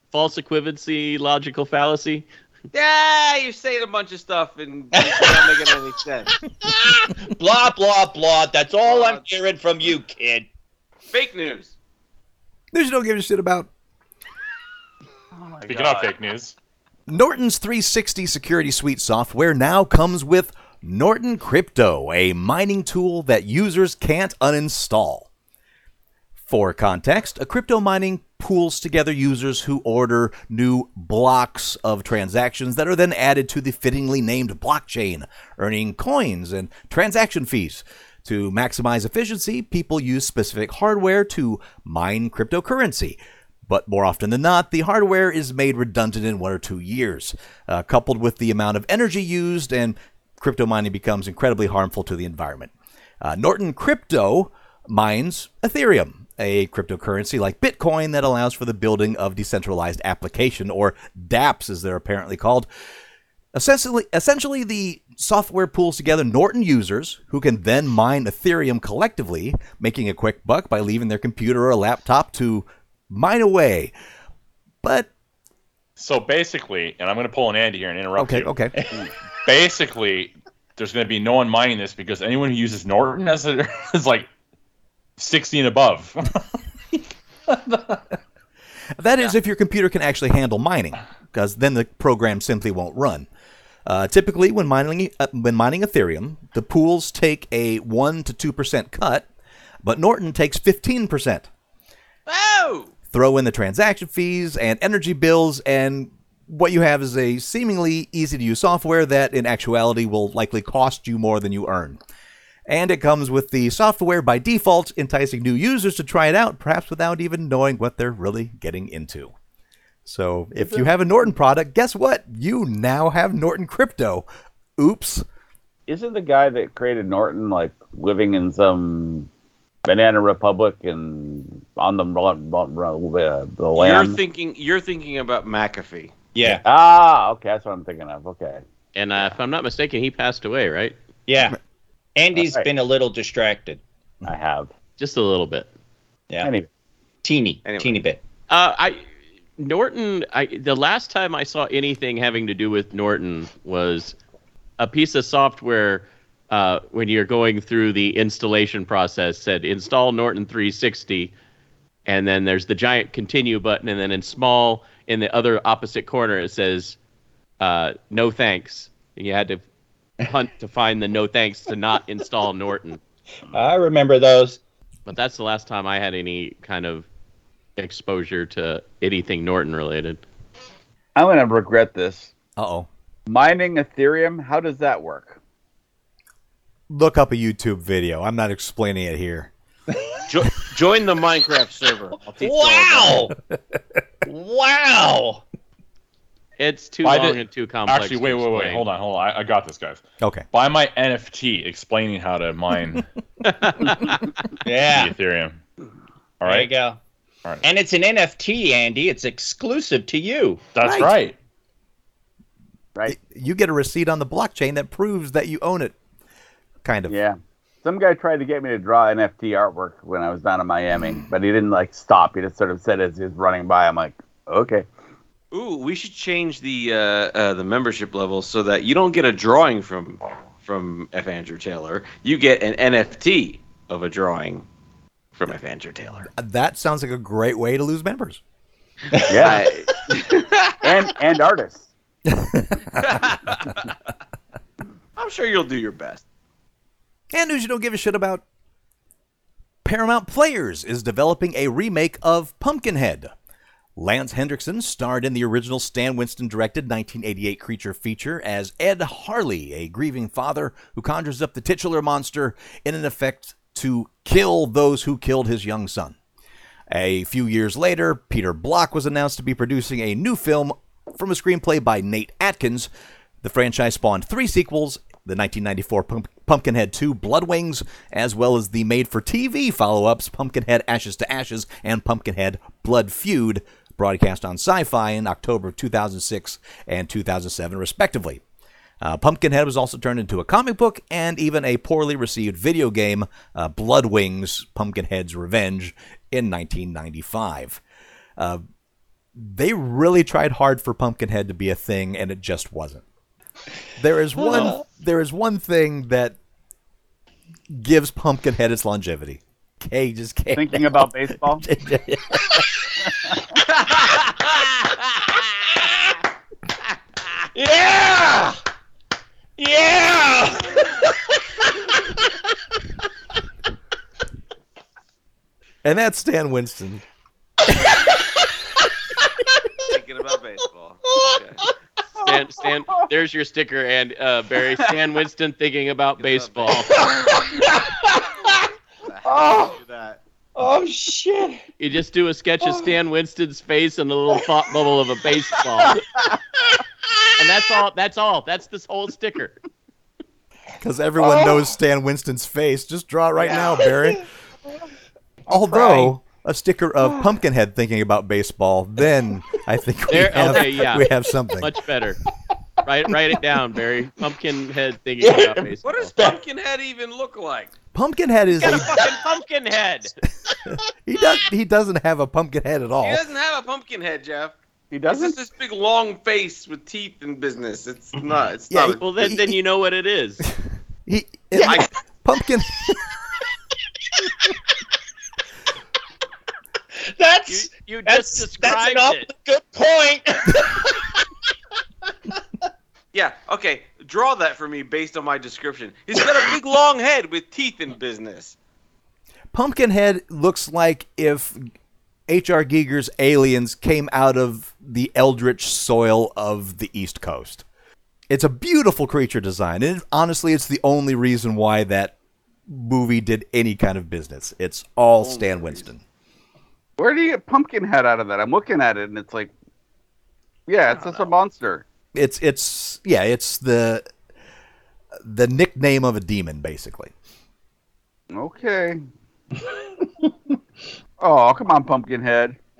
C: false equivalency, logical fallacy.
F: Yeah, you're saying a bunch of stuff and it's not making any sense.
D: blah, blah, blah. That's all I'm hearing from you, kid.
F: Fake news.
B: News you don't give a shit about.
E: Oh Speaking of fake news,
B: Norton's 360 Security Suite software now comes with Norton Crypto, a mining tool that users can't uninstall. For context, a crypto mining pools together users who order new blocks of transactions that are then added to the fittingly named blockchain, earning coins and transaction fees. To maximize efficiency, people use specific hardware to mine cryptocurrency. But more often than not, the hardware is made redundant in one or two years. Uh, coupled with the amount of energy used, and crypto mining becomes incredibly harmful to the environment. Uh, Norton Crypto mines Ethereum, a cryptocurrency like Bitcoin that allows for the building of decentralized application, or dApps as they're apparently called. Essentially, essentially, the software pools together Norton users who can then mine Ethereum collectively, making a quick buck by leaving their computer or laptop to mine away. But
E: so basically, and I'm going to pull an Andy here and interrupt
B: okay,
E: you.
B: okay,
E: Basically, there's going to be no one mining this because anyone who uses Norton as a, is like 60 and above.
B: that is if your computer can actually handle mining, because then the program simply won't run. Uh, typically, when mining uh, when mining Ethereum, the pools take a one to two percent cut, but Norton takes fifteen percent.
F: Oh!
B: throw in the transaction fees and energy bills, and what you have is a seemingly easy to use software that in actuality will likely cost you more than you earn. And it comes with the software by default, enticing new users to try it out, perhaps without even knowing what they're really getting into. So if you have a Norton product, guess what? You now have Norton Crypto. Oops.
G: Isn't the guy that created Norton like living in some banana republic and on the, uh, the
F: You're thinking you're thinking about McAfee.
D: Yeah,
G: ah, okay, that's what I'm thinking of. Okay.
C: And uh, if I'm not mistaken, he passed away, right?
D: yeah. Andy's
G: All right.
D: been a little distracted.
G: I have.
C: Just a little bit.
D: Yeah,
G: Anyway,
D: teeny,
F: Anyway.
D: teeny bit.
C: Uh, I Norton. I the last time I saw anything having to do with Norton was a piece of software. Uh, when you're going through the installation process, said install Norton 360, and then there's the giant continue button, and then in small in the other opposite corner it says uh, no thanks. And you had to hunt to find the no thanks to not install Norton.
D: I remember those.
C: But that's the last time I had any kind of exposure to anything Norton related.
G: I'm gonna regret this.
B: Uh oh.
G: Mining Ethereum. How does that work?
B: Look up a YouTube video. I'm not explaining it here.
F: Jo- join the Minecraft server. I'll teach you
D: Wow! wow!
C: It's too
E: Why
C: long
E: did-
C: and too complex.
E: Actually,
C: to
E: wait, wait, wait. Hold on, hold on. I, I got this, guys.
B: Okay.
E: Buy my NFT explaining how to mine
D: Yeah.
E: the Ethereum. All right.
D: There you go.
E: All right.
D: And it's an NFT, Andy. It's exclusive to you.
E: That's
B: Right.
E: right.
G: Right.
B: You get a receipt on the blockchain that proves that you own it. Kind of.
G: Yeah. Some guy tried to get me to draw NFT artwork when I was down in Miami, but he didn't like stop. He just sort of said as he was running by, I'm like, okay.
F: Ooh, we should change the uh, uh, the membership level so that you don't get a drawing from from F. Andrew Taylor. You get an NFT of a drawing from F. Andrew Taylor.
B: That sounds like a great way to lose members.
G: Yeah, and and artists.
F: I'm sure you'll do your best.
B: And news you don't give a shit about. Paramount Players is developing a remake of Pumpkinhead. Lance Henriksen starred in the original Stan Winston directed 1988 creature feature as Ed Harley, a grieving father who conjures up the titular monster in an effect to kill those who killed his young son. A few years later, Peter Block was announced to be producing a new film from a screenplay by Nate Atkins. The franchise spawned three sequels the 1994 Pump- Pumpkinhead 2 Blood Wings, as well as the made for TV follow ups Pumpkinhead Ashes to Ashes and Pumpkinhead Blood Feud, broadcast on Sci Fi in October of 2006 and 2007, respectively. Uh, Pumpkinhead was also turned into a comic book and even a poorly received video game, uh, Blood Wings Pumpkinhead's Revenge, in 1995. Uh, they really tried hard for Pumpkinhead to be a thing, and it just wasn't. There is one. There is one thing that gives Pumpkinhead its longevity. Just can't.
G: Thinking about baseball.
F: Yeah! Yeah!
B: and that's Stan Winston.
F: Thinking about baseball. Okay.
C: Stan, Stan, there's your sticker, and uh, Barry Stan Winston thinking about baseball.
F: Oh.
D: Oh shit!
C: You just do a sketch of Stan Winston's face and a little thought bubble of a baseball, and that's all. That's all. That's this whole sticker.
B: Because everyone
D: Oh.
B: knows Stan Winston's face. Just draw it right now, Barry. Although a sticker of Pumpkinhead thinking about baseball, then I think we
C: There-
B: have,
C: okay, yeah.
B: we have something.
C: Much better. Write write it down, Barry. Pumpkinhead thinking about baseball.
F: What does Pumpkinhead even look like?
B: Pumpkinhead is
C: Got a
B: a,
C: fucking pumpkin head.
B: he does he doesn't have a pumpkin head at all.
F: He doesn't have a pumpkin head, Jeff.
G: He doesn't.
F: just this big long face with teeth and business. It's mm-hmm. not. It's
B: Yeah,
F: not.
C: Well, then, then you know what it is.
B: He
F: I-
B: pumpkin
D: That's
C: you just
D: that's that's
C: described
D: an awfully
C: it.
D: good point.
F: yeah. Okay. Draw that for me based on my description. He's got a big long head with teeth in business.
B: Pumpkinhead looks like if H.R. Giger's aliens came out of the eldritch soil of the East Coast. It's a beautiful creature design, and honestly, it's the only reason why that movie did any kind of business. It's all Stan Winston.
G: Where do you get Pumpkinhead out of that? I'm looking at it and it's like, yeah, it's just a monster.
B: It's it's yeah, it's the the nickname of a demon, basically.
G: Okay. oh, come on, Pumpkinhead.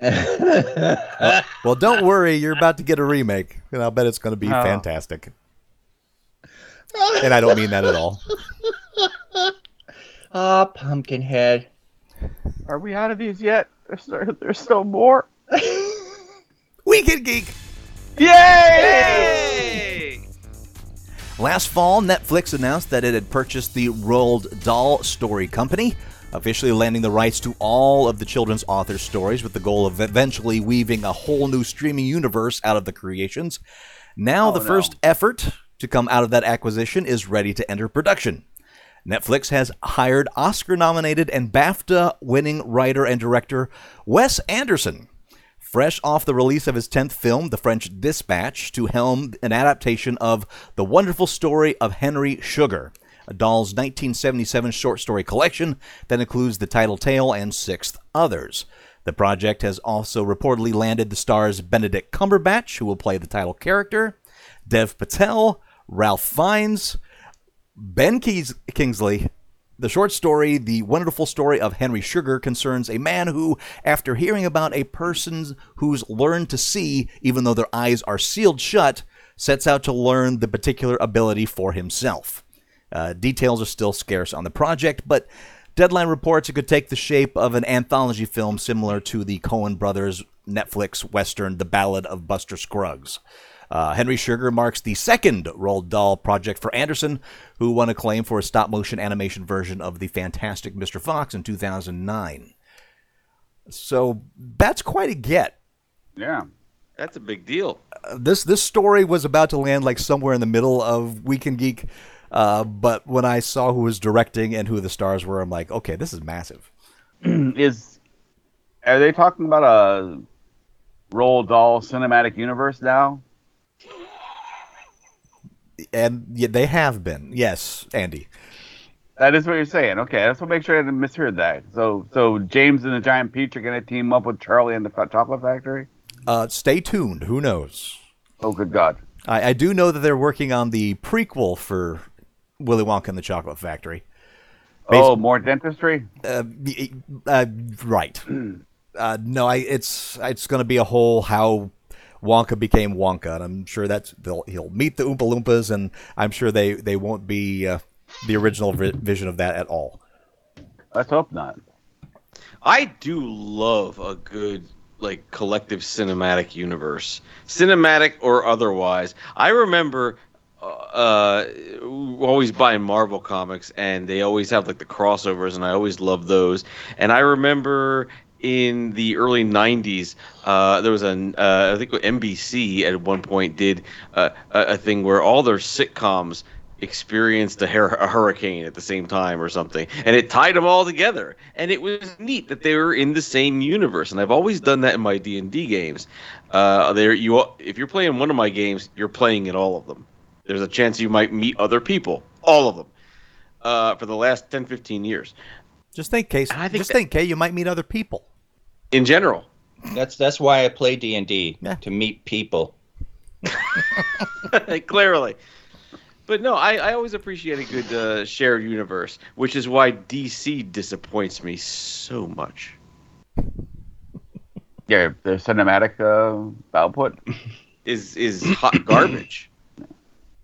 B: Well, don't worry, you're about to get a remake, and I'll bet it's going to be
G: Oh.
B: fantastic. And I don't mean that at all.
D: Ah, Pumpkinhead.
G: Are we out of these yet? There's, there- there's still more.
B: Weekend Geek.
G: Yay!
F: Hey!
B: Last fall, Netflix announced that it had purchased the Roald Dahl Story Company, officially landing the rights to all of the children's author stories with the goal of eventually weaving a whole new streaming universe out of the creations. Now, oh, the
G: no.
B: first effort to come out of that acquisition is ready to enter production. Netflix has hired Oscar nominated and BAFTA winning writer and director Wes Anderson fresh off the release of his 10th film, The French Dispatch, to helm an adaptation of The Wonderful Story of Henry Sugar, Dahl's 1977 short story collection that includes the title tale and six others. The project has also reportedly landed the stars Benedict Cumberbatch, who will play the title character, Dev Patel, Ralph Fiennes, Ben Keys- Kingsley. The short story, The Wonderful Story of Henry Sugar, concerns a man who, after hearing about a person who's learned to see even though their eyes are sealed shut, sets out to learn the particular ability for himself. Uh, details are still scarce on the project, but Deadline reports it could take the shape of an anthology film similar to the Coen brothers Netflix western The Ballad of Buster Scruggs. Uh, Henry Sugar marks the second Roald Dahl project for Anderson, who won acclaim for a stop motion animation version of The Fantastic Mr. Fox in 2009. So that's quite a get.
G: Yeah.
F: That's a big deal.
B: Uh, this this story was about to land like somewhere in the middle of Weekend Geek, uh, but when I saw who was directing and who the stars were, I'm like, okay, this is massive.
G: is are they talking about a Roald Dahl cinematic universe now?
B: And yeah, they have been, yes, Andy.
G: That is what you're saying. Okay, I just want to make sure I didn't misheard that. So, so James and the Giant Peach are going to team up with Charlie and the Chocolate Factory.
B: Uh, stay tuned. Who knows?
G: Oh, good God!
B: I, I do know that they're working on the prequel for Willy Wonka and the Chocolate Factory.
G: Oh, more dentistry.
B: Uh, uh, right. Uh, no, I, it's it's going to be a whole how Wonka became Wonka, and I'm sure that's they'll, he'll meet the Oompa Loompas, and I'm sure they they won't be uh, the original vi- vision of that at all.
G: Let's hope not.
F: I do love a good like collective cinematic universe, cinematic or otherwise. I remember uh, always buying Marvel comics, and they always have like the crossovers, and I always love those. And I remember in the early 90s uh, there was an uh, i think nbc at one point did uh, a, thing where all their sitcoms experienced a, hur- a hurricane at the same time or something and it tied them all together. And it was neat that they were in the same universe and i've always done that in my d&d games. Uh, there you if you're playing one of my games you're playing in all of them there's a chance you might meet other people all of them uh, for the last 10 15 years
B: Just think, case.
F: I think
B: Just
F: that-
B: think, Kay, you might meet other people.
F: in general
D: That's that's why I play D and D to meet people.
F: clearly. But no, I, I always appreciate a good uh, shared universe, which is why DC disappoints me so much.
G: Yeah, their cinematic uh, output.
F: Is is hot garbage.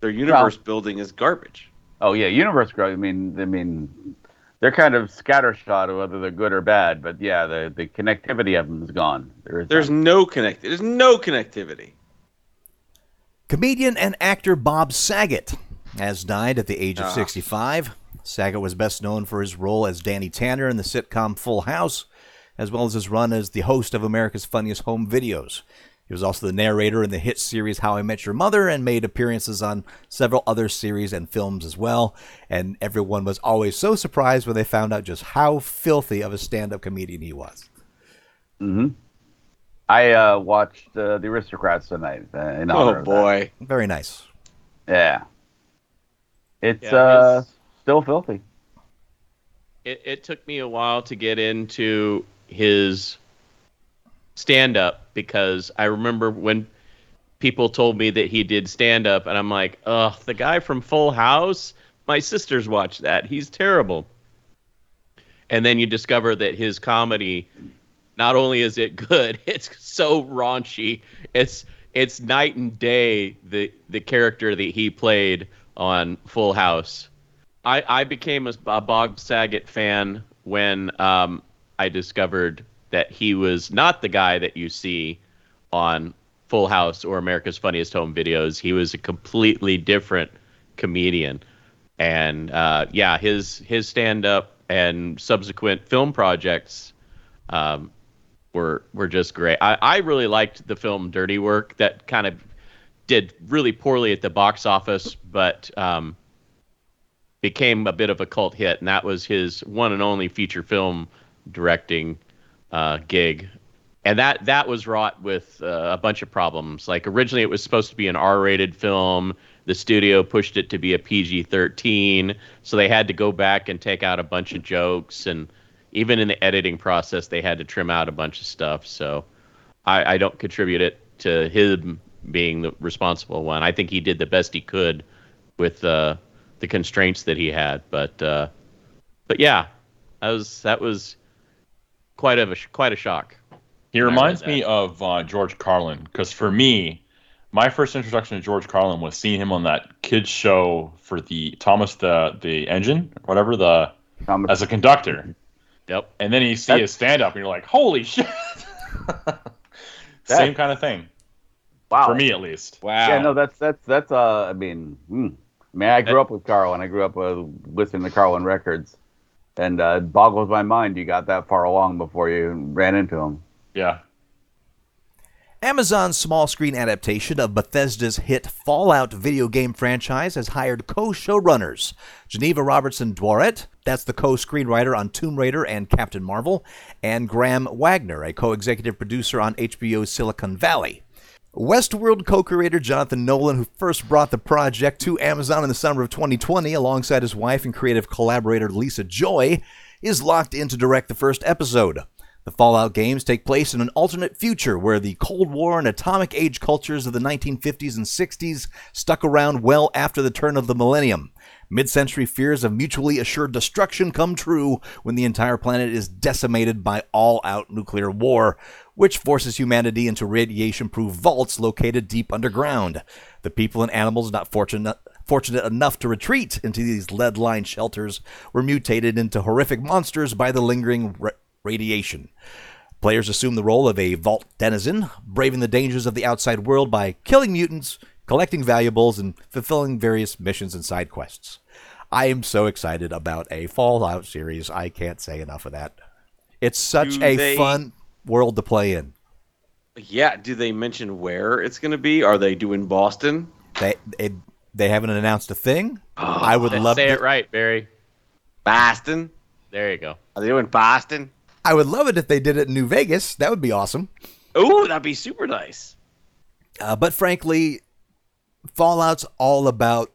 F: Their universe building is garbage.
G: Oh yeah, universe growth. I mean, I mean, they're kind of scattershot of whether they're good or bad. But yeah, the the connectivity of them is gone. There is
F: There's
G: none.
F: no connect. There's no connectivity.
B: Comedian and actor Bob Saget has died at the age of
F: Ah.
B: 65. Saget was best known for his role as Danny Tanner in the sitcom Full House, as well as his run as the host of America's Funniest Home Videos. He was also the narrator in the hit series How I Met Your Mother and made appearances on several other series and films as well. And everyone was always so surprised when they found out just how filthy of a stand up comedian he was. Hmm.
G: I uh, watched uh, the Aristocrats tonight. Uh, in honor
F: Oh
G: of that.
F: boy.
B: Very nice.
G: Yeah. It's
C: Yeah,
G: uh, still filthy.
C: it, it took me a while to get into his stand up because I remember when people told me that he did stand up and I'm like, "Ugh, the guy from Full House? My sisters watch that. He's terrible." And then you discover that his comedy not only is it good, it's so raunchy. It's it's night and day the the character that he played on Full House. I, I became a, a Bob Saget fan when um, I discovered that he was not the guy that you see on Full House or America's Funniest Home Videos. He was a completely different comedian, and uh, yeah, his his stand up and subsequent film projects um, were were just great. I, I really liked the film Dirty Work that kind of did really poorly at the box office, but um, became a bit of a cult hit, and that was his one and only feature film directing uh, gig. And that that was wrought with uh, a bunch of problems. Like originally, it was supposed to be an R-rated film. The studio pushed it to be a PG-13, so they had to go back and take out a bunch of jokes, and even in the editing process, they had to trim out a bunch of stuff. So I, I don't contribute it to him being the responsible one. I think he did the best he could with uh, the constraints that he had. But uh, but yeah, that was that was quite of a quite a shock.
E: He reminds me of uh, George Carlin because for me, my first introduction to George Carlin was seeing him on that kids show for the Thomas the the engine, whatever the
G: Thomas-
E: as a conductor,
C: Yep.
E: and then you see
G: That-
E: his stand up, and you're like, holy shit! Same kind of thing.
G: Wow.
E: For me, at least.
D: Wow.
G: Yeah, no, that's that's that's. Uh, I mean, hmm. I mean, I grew up with Carl, and I grew up uh, listening to Carlin records, and uh, it boggles my mind you got that far along before you ran into him.
E: Yeah.
B: Amazon's small screen adaptation of Bethesda's hit Fallout video game franchise has hired co showrunners Geneva Robertson Dworet, that's the co screenwriter on Tomb Raider and Captain Marvel, and Graham Wagner, a co executive producer on HBO's Silicon Valley. Westworld co creator Jonathan Nolan, who first brought the project to Amazon in the summer of 2020 alongside his wife and creative collaborator Lisa Joy, is locked in to direct the first episode. The Fallout games take place in an alternate future where the Cold War and atomic age cultures of the 1950s and 60s stuck around well after the turn of the millennium. Mid century fears of mutually assured destruction come true when the entire planet is decimated by all out nuclear war, which forces humanity into radiation proof vaults located deep underground. The people and animals not fortunate fortunate enough to retreat into these lead lined shelters were mutated into horrific monsters by the lingering ra- radiation. Players assume the role of a vault denizen, braving the dangers of the outside world by killing mutants, collecting valuables, and fulfilling various missions and side quests. I am so excited about a Fallout series. I can't say enough of that. It's such
F: Do
B: a
F: they-
B: fun world to play in.
F: Yeah. Do they mention where it's going to be? Are they doing Boston?
B: They it, they haven't announced a thing. I would love
C: Say
B: to,
C: it right, Barry.
F: Boston?
C: There you go.
F: Are they doing Boston?
B: I would love it if they did it in New Vegas. That would be awesome.
F: Oh, that'd be super nice.
B: Uh, but frankly, Fallout's all about.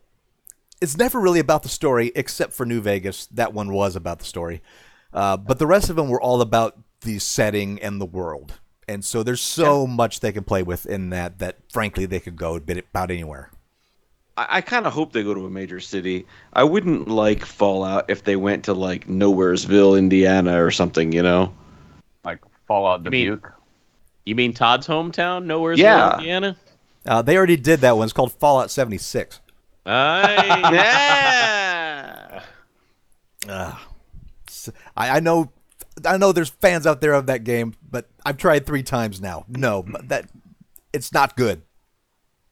B: It's never really about the story, except for New Vegas. That one was about the story. Uh, but the rest of them were all about the setting and the world. And so there's so much they can play with in that that frankly they could go a bit about anywhere.
F: I, I kind of hope they go to a major city. I wouldn't like Fallout if they went to like Nowheresville, Indiana, or something. You know?
G: Like Fallout
C: You mean-
G: Dubuque.
C: You mean Todd's hometown, Nowheresville,
F: Yeah.
C: Indiana?
B: Uh, they already did that one. It's called Fallout 76.
C: Nice.
F: Yeah.
B: S- I, I know, I know. There's fans out there of that game, but I've tried three times now. No, that it's not good.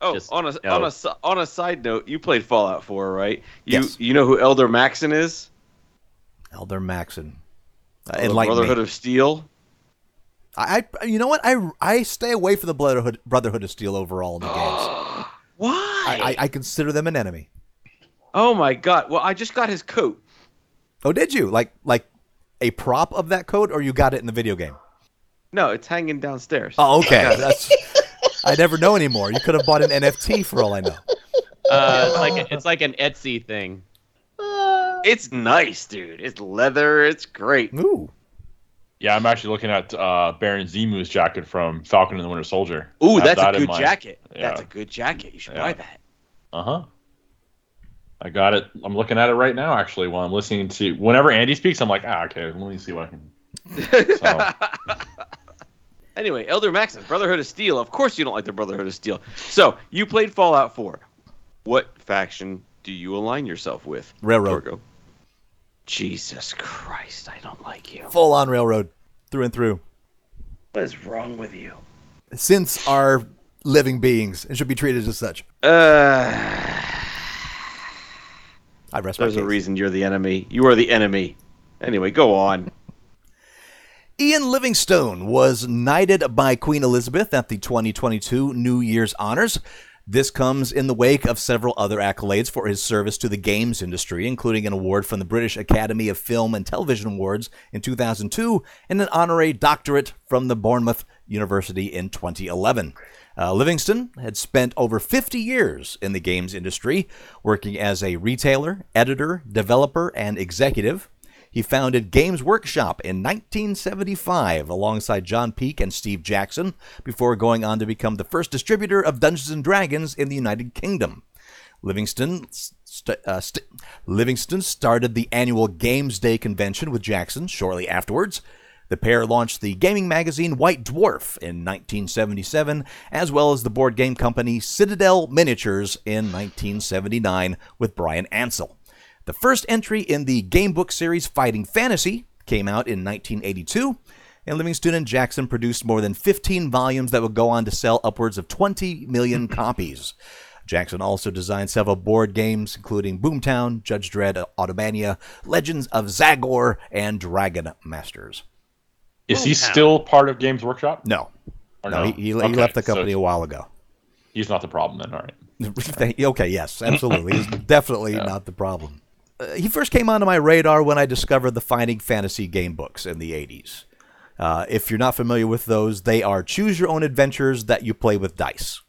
F: Oh,
C: Just
F: on a
C: no.
F: on a on a side note, you played Fallout 4, right? You
B: Yes.
F: you know who Elder Maxon is?
B: Elder Maxon, uh,
F: The Brotherhood
B: me.
F: of Steel.
B: I, I, you know what? I, I stay away from the Brotherhood, Brotherhood of Steel overall in the games.
F: Why?
B: I, I, I consider them an enemy.
F: oh my god! Well, I just got his coat.
B: Oh, did you like like a prop of that code, or you got it in the video game?
F: No, it's hanging downstairs.
B: Oh, okay. That's I never know anymore. You could have bought an NFT for all I know.
C: Uh, it's like it's like an Etsy thing.
F: It's nice, dude. It's leather. It's great.
B: Ooh,
E: Yeah, I'm actually looking at uh, Baron Zemo's jacket from Falcon and the Winter Soldier.
F: Ooh, that's a
E: that in
F: good jacket.
E: Yeah.
F: That's a good jacket. You should
E: Yeah.
F: buy that.
E: Uh huh. I got it. I'm looking at it right now, actually, while I'm listening to. Whenever Andy speaks, I'm like, ah, okay, let me see what I can. So,
F: Anyway, Elder Maxon, Brotherhood of Steel. Of course, you don't like the Brotherhood of Steel. So you played Fallout 4. What faction do you align yourself with?
B: Railroad.
F: Torgo? Jesus Christ, I don't like you.
B: full on railroad through and through.
F: What is wrong with you?
B: Synths are living beings and should be treated as such.
F: Uh,
B: I rest my
F: there's a
B: case.
F: reason you're the enemy. You are the enemy. Anyway, go on.
B: Ian Livingstone was knighted by Queen Elizabeth at the 2022 New Year's honors. This comes in the wake of several other accolades for his service to the games industry, including an award from the British Academy of Film and Television Awards in 2002 and an honorary doctorate from the Bournemouth University in 2011. Uh, Livingstone had spent over 50 years in the games industry, working as a retailer, editor, developer, and executive. He founded Games Workshop in 1975 alongside John Peake and Steve Jackson before going on to become the first distributor of Dungeons and Dragons in the United Kingdom. Livingstone, st- uh, st- Livingstone started the annual Games Day convention with Jackson shortly afterwards. The pair launched the gaming magazine White Dwarf in 1977, as well as the board game company Citadel Miniatures in 1979 with Brian Ansell. The first entry in the gamebook series Fighting Fantasy came out in 1982. and Livingstone and Jackson produced more than 15 volumes that would go on to sell upwards of 20 million copies. Jackson also designed several board games, including Boomtown, Judge Dredd, Automania, Legends of Zagor, and Dragon Masters.
E: Is he still part of Games Workshop?
B: No,
E: Or
B: no, he, he, he
E: Okay,
B: left the
E: so
B: company a while ago.
E: He's not the problem then. All right.
B: okay, yes, absolutely. He's definitely not the problem. Uh, he first came onto my radar when I discovered the Fighting Fantasy game books in the 80s. Uh, if you're not familiar with those, they are choose your own adventures that you play with dice.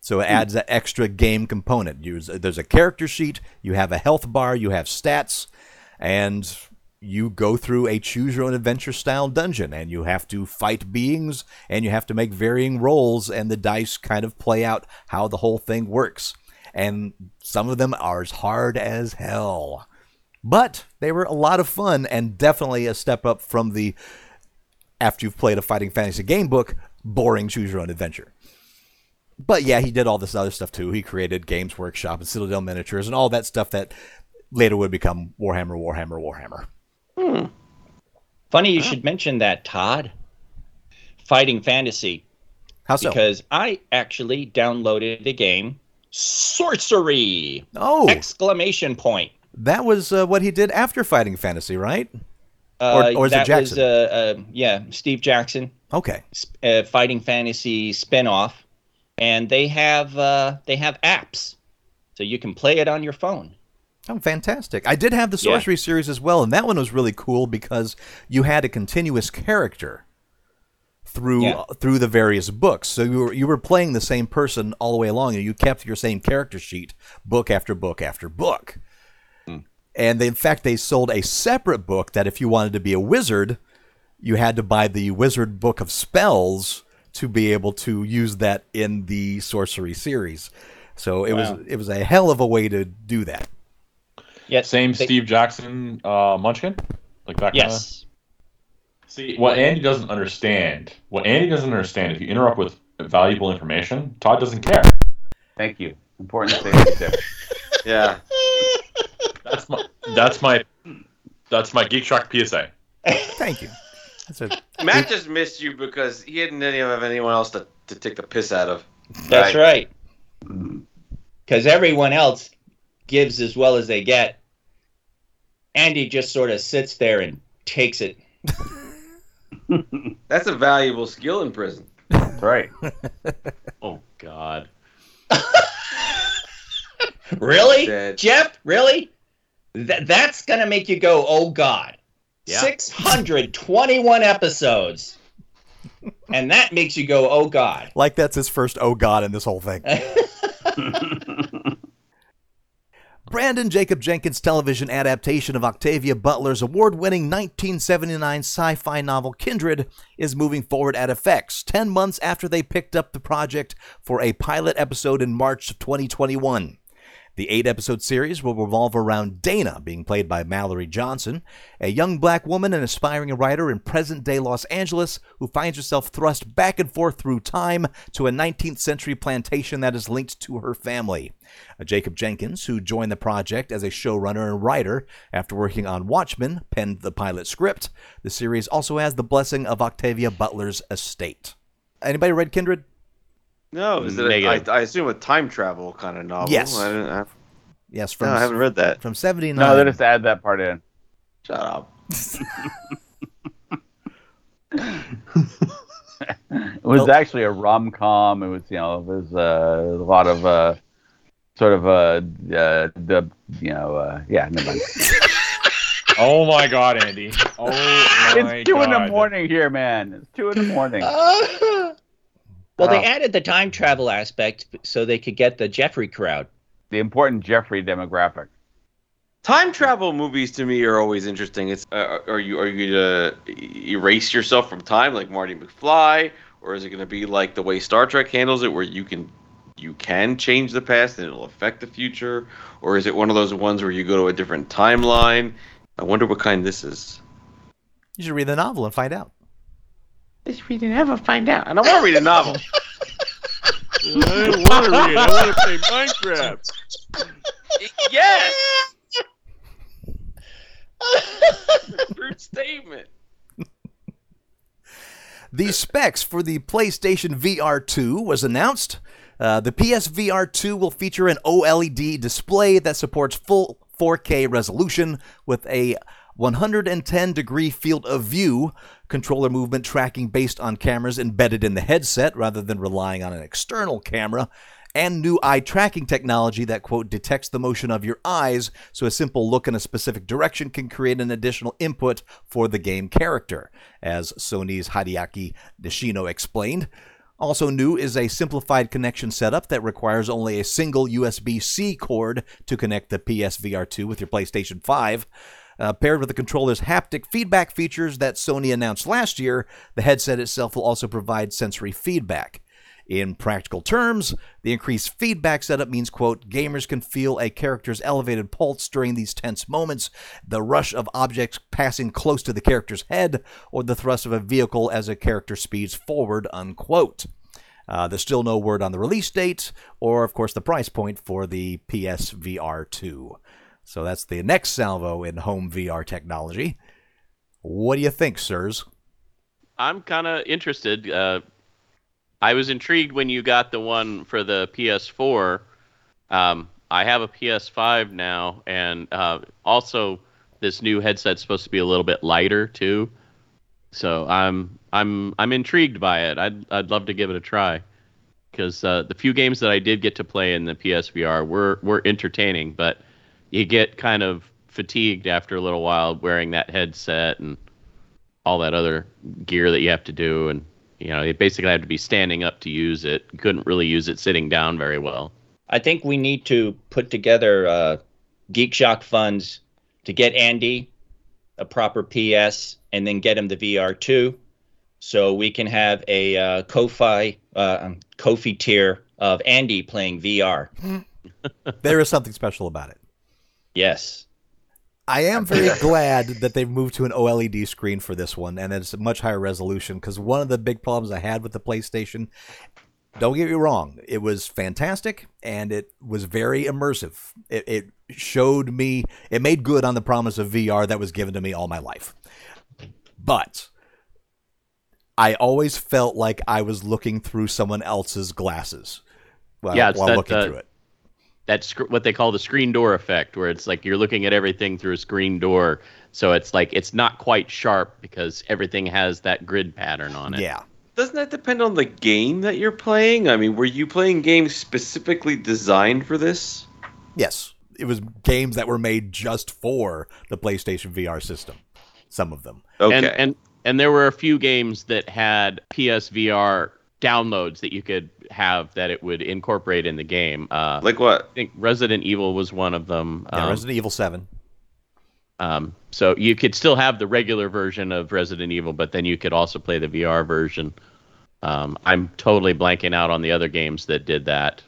B: So it adds that extra game component. You, there's a character sheet, you have a health bar, you have stats, and you go through a choose your own adventure style dungeon and you have to fight beings and you have to make varying rolls and the dice kind of play out how the whole thing works. And some of them are as hard as hell. But they were a lot of fun and definitely a step up from the after you've played a fighting fantasy game book, boring choose your own adventure. But yeah, he did all this other stuff too. He created Games Workshop and Citadel Miniatures and all that stuff that later would become Warhammer, Warhammer, Warhammer.
D: Funny you should mention that, Todd. Fighting Fantasy.
B: How so?
D: Because I actually downloaded the game Sorcery!
B: oh,
D: Exclamation point.
B: that was uh, what he did after Fighting Fantasy, right?
D: Uh,
B: or is it Jackson?
D: Was, uh, uh, yeah, Steve Jackson,
B: Okay.
D: uh, Fighting Fantasy spinoff, and they have uh, they have apps, so you can play it on your phone.
B: Oh, fantastic. I did have the
D: Yeah.
B: Sorcery series as well, and that one was really cool because you had a continuous character through
D: Yeah.
B: Uh, through the various books. So you were you were playing the same person all the way along, and you kept your same character sheet book after book after book. Hmm. And they, in fact, they sold a separate book that if you wanted to be a wizard, you had to buy the Wizard Book of Spells to be able to use that in the Sorcery series. So it
D: Wow.
B: was it was a hell of a way to do that.
D: Yeah,
E: Same
D: they-
E: Steve Jackson uh, Munchkin? Like that kind of.
D: Yes.
E: See, what Andy doesn't understand, what Andy doesn't understand, if you interrupt with valuable information, Todd doesn't care.
G: Thank you. Important thing to do.
F: Yeah.
E: That's my that's my that's my Geek Shock PSA.
B: Thank you. That's a,
F: Matt just missed you because he didn't any- have anyone else to, to take the piss out of.
D: That's right. Because everyone else gives as well as they get. Andy just sort of sits there and takes it.
F: That's a valuable skill in prison.
G: That's right.
C: Oh God.
D: Really?
F: Dead.
D: Jeff, really? Th- that's going to make you go, oh God.
C: Yeah.
D: 621 episodes. and that makes you go, oh God.
B: like that's his first oh god in this whole thing. Branden Jacobs-Jenkins' television adaptation of Octavia Butler's award winning 1979 sci fi novel Kindred is moving forward at FX, 10 months after they picked up the project for a pilot episode in March of 2021. The eight episode series will revolve around Dana, being played by Mallory Johnson, a young black woman and aspiring writer in present day Los Angeles who finds herself thrust back and forth through time to a 19th century plantation that is linked to her family. Uh, Jacobs-Jenkins, who joined the project as a showrunner and writer after working on Watchmen, penned the pilot script. The series also has the blessing of Octavia Butler's estate. Anybody read Kindred?
F: No, is it? A, I,
C: Negative.
F: I assume a time travel kind of novel.
B: Yes.
F: I, didn't, I,
B: Yes, from
F: no, I haven't read that.
B: from 79.
G: No, they just add that part in.
F: Shut up.
G: It was
B: Well- actually
G: actually a rom com. It was, you know, there's uh, a lot of uh, sort of uh, uh, the, you know, uh, yeah, never mind.
E: Oh my God, Andy! Oh my
G: it's two in the morning here, man. It's two in the morning.
D: well, they added the time travel aspect so they could get the Jeffrey crowd.
G: The important Jeffrey demographic.
F: Time travel movies to me are always interesting. It's uh, are you are you gonna erase yourself from time like Marty McFly, or is it gonna be like the way Star Trek handles it, where you can you can change the past and it'll affect the future, or is it one of those ones where you go to a different timeline? I wonder what kind this is.
B: You should read the novel and find out.
F: Let's read it, never find out. And I don't want to read a novel.
C: I don't want to read. I want to play Minecraft.
F: yes. Rude statement.
B: The specs for the PlayStation VR 2 was announced. Uh, the PSVR 2 will feature an OLED display that supports full 4K resolution with a 110 degree field of view, controller movement tracking based on cameras embedded in the headset rather than relying on an external camera, and new eye tracking technology that, quote, detects the motion of your eyes so a simple look in a specific direction can create an additional input for the game character, as Sony's Hideaki Nishino explained. Also new is a simplified connection setup that requires only a single USB-C cord to connect the PSVR 2 with your PlayStation 5. Uh, paired with the controller's haptic feedback features that Sony announced last year, the headset itself will also provide sensory feedback. In practical terms, the increased feedback setup means, quote, gamers can feel a character's elevated pulse during these tense moments, the rush of objects passing close to the character's head, or the thrust of a vehicle as a character speeds forward, unquote. Uh, there's still no word on the release date or, of course, the price point for the PSVR 2. So that's the next salvo in home VR technology. What do you think, sirs?
C: I'm kind of interested. Uh, I was intrigued when you got the one for the PS4. Um, I have a PS5 now, and uh, also this new headset's supposed to be a little bit lighter too. So I'm I'm I'm intrigued by it. I'd I'd love to give it a try because uh, the few games that I did get to play in the PSVR were were entertaining, but you get kind of fatigued after a little while wearing that headset and all that other gear that you have to do and you know, you basically had to be standing up to use it. You couldn't really use it sitting down very well.
D: I think we need to put together uh, Geek Shock funds to get Andy a proper PS and then get him the VR two, so we can have a uh, Ko-fi uh, um, Ko-fi tier of Andy playing VR.
B: there is something special about it.
D: Yes.
B: I am very glad that they've moved to an OLED screen for this one, and it's a much higher resolution. Because one of the big problems I had with the PlayStation, don't get me wrong, it was fantastic and it was very immersive. It, it showed me, it made good on the promise of VR that was given to me all my life. But I always felt like I was looking through someone else's glasses while,
C: yeah,
B: while
C: that,
B: looking
C: uh,
B: through it
C: that's sc- what they call the screen door effect, where it's like you're looking at everything through a screen door. So it's like it's not quite sharp because everything has that grid pattern on it.
B: Yeah.
F: Doesn't that depend on the game that you're playing? I mean, were you playing games specifically designed for this?
B: Yes. It was games that were made just for the PlayStation VR system. Some of them.
F: Okay.
C: And and and there were a few games that had PSVR downloads that you could have that it would incorporate in the game. Uh,
F: like what?
C: I think Resident Evil was one of them.
B: Yeah,
C: Um,
B: Resident Evil 7.
C: um, so you could still have the regular version of Resident Evil, but then you could also play the VR version. Um, I'm totally blanking out on the other games that did that.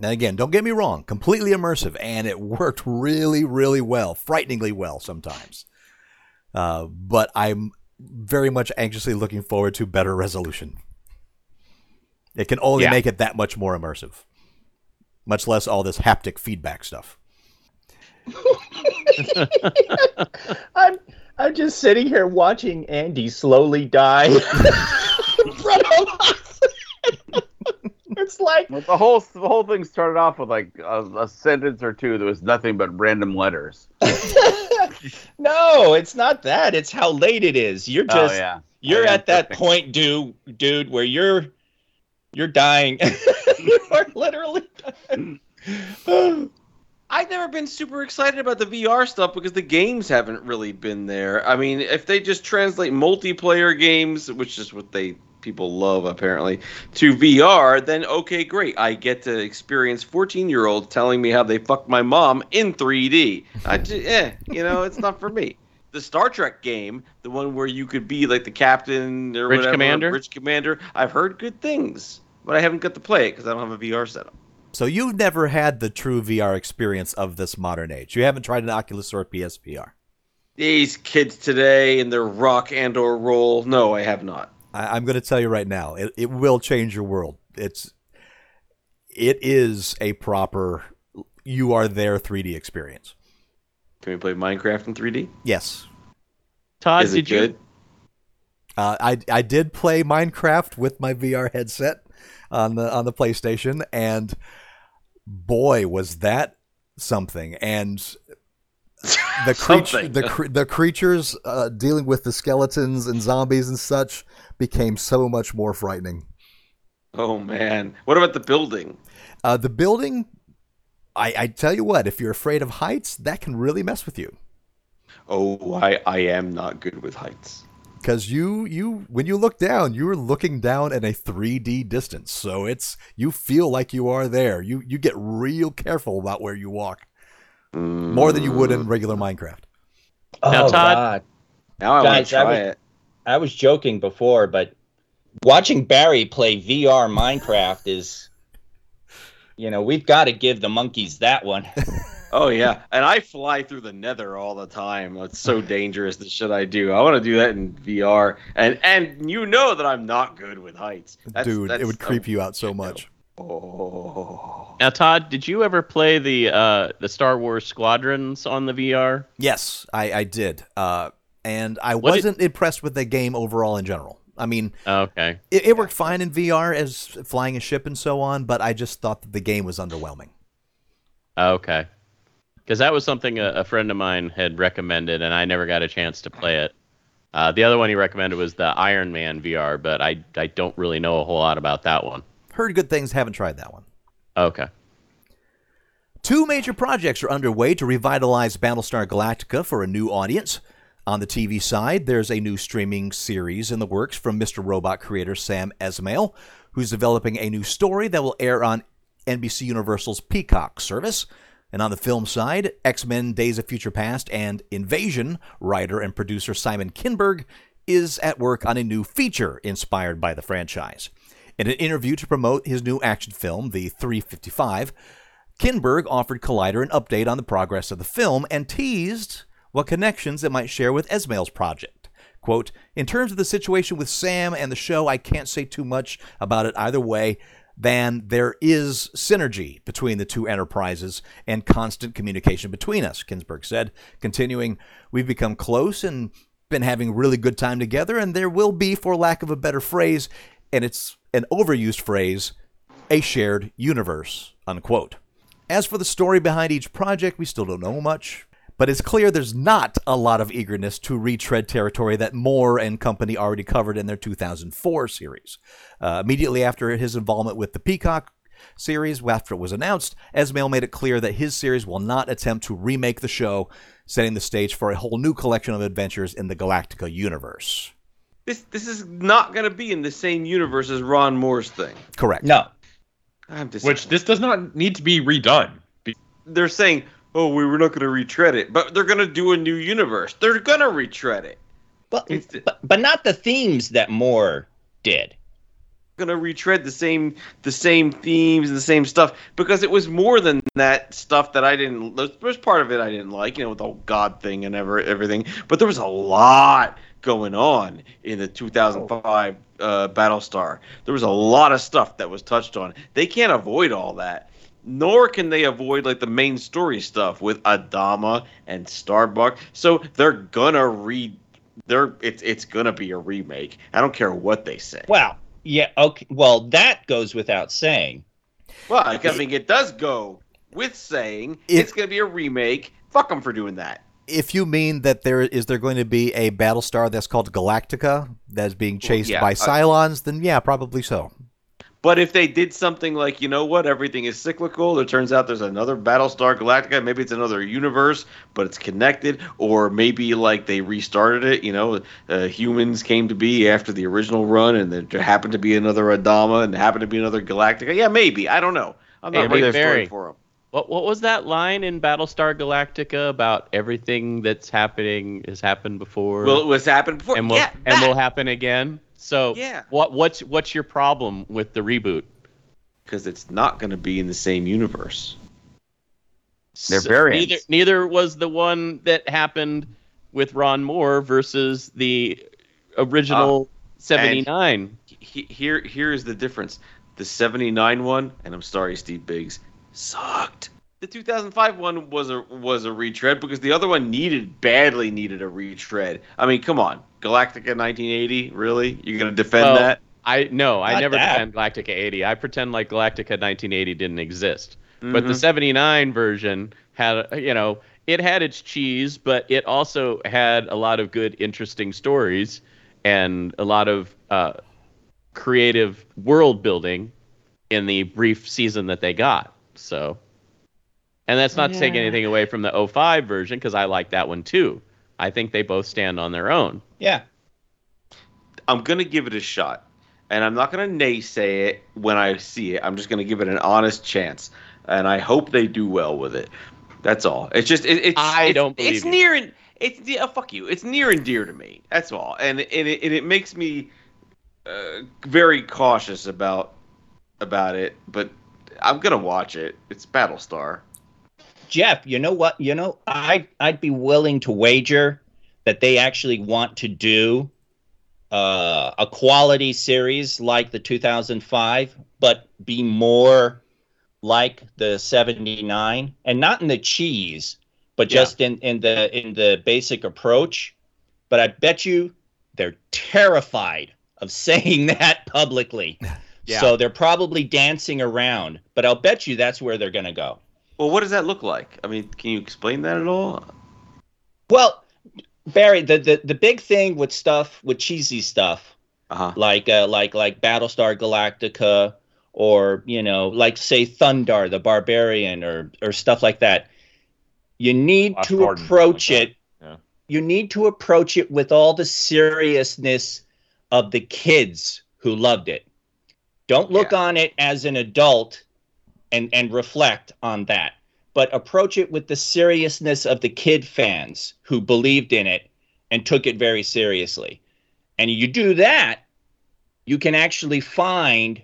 B: Now, again, don't get me wrong, completely immersive, and it worked really, really well, frighteningly well sometimes. Uh, but I'm very much anxiously looking forward to better resolution. It can only
C: Yeah.
B: make it that much more immersive, much less all this haptic feedback stuff.
A: I'm I'm just sitting here watching Andy slowly die in front of us. it's like
G: Well, the whole the whole thing started off with like a, a sentence or two that was nothing but random letters.
D: No, it's not that. It's how late it is. You're oh, just
G: oh yeah,
D: you're
G: I am
D: at that point, dude, dude, where you're you're dying. you are literally dying.
F: I've never been super excited about the VR stuff because the games haven't really been there. I mean, if they just translate multiplayer games, which is what they people love apparently, to VR, then okay, great. I get to experience 14-year-olds telling me how they fucked my mom in 3D. I just, eh, you know, it's not for me. The Star Trek game, the one where you could be like the captain or
C: Bridge
F: whatever,
C: commander?
F: bridge commander, I've heard good things, but I haven't got to play it because I don't have a VR setup.
B: So you've never had the true VR experience of this modern age. You haven't tried an Oculus or a PSVR.
F: These kids today in their rock and or roll. No, I have not.
B: I, I'm going to tell you right now, it, it will change your world. It's it is a proper you are there 3D experience.
F: Can we play Minecraft in 3D?
B: Yes,
C: Todd,
F: Is it
C: did you
F: good?
B: Uh, I I did play Minecraft with my VR headset on the on the PlayStation, and boy, was that something! And the creature, the cre- the creatures uh, dealing with the skeletons and zombies and such became so much more frightening.
F: Oh man, what about the building?
B: Uh, the building, I, I tell you what, if you're afraid of heights, that can really mess with you.
F: Oh, I I am not good with heights.
B: because you you when you look down you're looking down at a 3d distance so it's you feel like you are there you you get real careful about where you walk more than you would in mm. regular minecraft
C: Now,
A: oh,
C: Todd-
A: God.
F: Now I want
A: Guys,
F: to
A: I
F: try
A: was-
F: it.
A: I was joking before, but watching Barry play VR Minecraft is, you know, we've got to give the monkeys that one.
F: Oh yeah, and I fly through the Nether all the time. It's so dangerous. The shit I do. I want to do that in VR, and and you know that I'm not good with heights. That's,
B: dude
F: that's,
B: it would creep you out so much
F: Oh.
C: Now, Todd, did you ever play the uh, the Star Wars Squadrons on the VR?
B: yes i i did uh and i
C: What
B: wasn't impressed with the game overall in general i mean
C: Okay.
B: it, it worked fine in vr as flying a ship and so on but i just thought that the game was underwhelming
C: Okay. Because that was something a, a friend of mine had recommended, and I never got a chance to play it. Uh, the other one he recommended was the Iron Man VR, but I, I don't really know a whole lot about that one.
B: heard good things haven't tried that one
C: Okay.
B: Two major projects are underway to revitalize Battlestar Galactica for a new audience. On the TV side, there's a new streaming series in the works from Mr. Robot creator Sam Esmail, who's developing a new story that will air on NBC Universal's Peacock service. And on the film side, X Men Days of Future Past and Invasion writer and producer Simon Kinberg is at work on a new feature inspired by the franchise. In an interview to promote his new action film, The 355, Kinberg offered Collider an update on the progress of the film and teased what connections it might share with Esmail's project. Quote, In terms of the situation with Sam and the show, I can't say too much about it either way than there is synergy between the two enterprises and constant communication between us, Kinberg said. Continuing, We've become close and been having really good time together, and there will be, for lack of a better phrase, and it's an overused phrase, a shared universe, unquote. As for the story behind each project, we still don't know much, but it's clear there's not a lot of eagerness to retread territory that Moore and company already covered in their 2004 series. Uh, immediately after his involvement with the Peacock series, after it was announced, Esmail made it clear that his series will not attempt to remake the show, setting the stage for a whole new collection of adventures in the Galactica universe.
F: This this is not going to be in the same universe as Ron Moore's thing.
B: Correct.
A: No.
F: I'm
E: Which this does not need to be redone.
F: They're saying, "Oh, we were not going to retread it," but they're going to do a new universe. They're going to retread it.
A: But,
F: It's-
A: but but not the themes that Moore did.
F: Going to retread the same the same themes and the same stuff because it was more than that stuff that I didn't. There was part of it I didn't like, you know, with the whole God thing and ever everything. But there was a lot going on in the 2005 uh, Battlestar. There was a lot of stuff that was touched on. They can't avoid all that. Nor can they avoid like the main story stuff with Adama and Starbuck. So they're gonna read. They're it's it's gonna be a remake. I don't care what they say.
A: Well, yeah, okay. Well, that goes without saying.
F: Well, I mean, it does go with saying
B: If-
F: it's going to be a remake. Fuck them for doing that.
B: If you mean that there is there going to be a Battlestar that's called Galactica that's being chased
F: yeah,
B: by
F: I-
B: Cylons, then yeah, probably so.
F: But if they did something like, you know what, everything is cyclical. It turns out there's another Battlestar Galactica. Maybe it's another universe, but it's connected. Or maybe like they restarted it. You know, uh, humans came to be after the original run, and there happened to be another Adama, and happened to be another Galactica. Yeah, maybe. I don't know. I'm not
C: Hey,
F: writing story for them.
C: What what was that line in Battlestar Galactica about everything that's happening has happened before
F: Well, it was happened before.
C: and will
F: yeah,
C: and will happen again? So
F: Yeah.
C: what what's what's your problem with the reboot?
F: because it's not going to be in the same universe.
G: They're
C: So
G: variants.
C: Neither neither was the one that happened with Ron Moore versus the original ah, seventy nine.
F: he, here here's the difference. The 79 one, and I'm sorry, Steve Biggs, sucked. The 2005 one was a was a retread because the other one needed badly needed a retread. I mean, come on. Galactica 1980? Really? You're gonna defend
C: Well,
F: that?
C: I no, I
D: Not
C: never
D: that.
C: defend Galactica 80. I pretend like Galactica 1980 didn't exist. But the
F: Mhm.
C: 79 version had, you know, it had its cheese, but it also had a lot of good, interesting stories and a lot of uh, creative world building in the brief season that they got. So, and that's not to take anything away from the 05 version because I like that one too. I think they both stand on their own.
D: Yeah.
F: I'm gonna give it a shot, and I'm not gonna naysay it when I see it. I'm just gonna give it an honest chance, and I hope they do well with it. That's all. It's just it, it's
C: I
F: it's,
C: don't believe
F: it's
C: you.
F: near and it's yeah, fuck you. It's near and dear to me. That's all, and and it, and it makes me uh, very cautious about about it. But I'm gonna watch it. It's Battlestar.
D: Jeff, you know what? You know, I I'd be willing to wager that they actually want to do uh, a quality series like the 2005, but be more like the 79, and not in the cheese, but
C: Yeah.
D: just in in the in the basic approach. But I bet you they're terrified of saying that publicly.
C: Yeah.
D: So they're probably dancing around, but I'll bet you that's where they're going to go.
F: Well, what does that look like? I mean, can you explain that at all?
D: Well, Barry, the, the the big thing with stuff with cheesy stuff
F: Uh huh.
D: like uh, like like Battlestar Galactica or you know like say Thundarr the Barbarian or or stuff like that. You need
E: Flash
D: to
E: Gordon,
D: approach
E: like
D: it.
E: Yeah.
D: You need to approach it with all the seriousness of the kids who loved it. Don't look on it as an adult and and reflect on that but approach it with the seriousness of the kid fans who believed in it and took it very seriously. And you do that, you can actually find,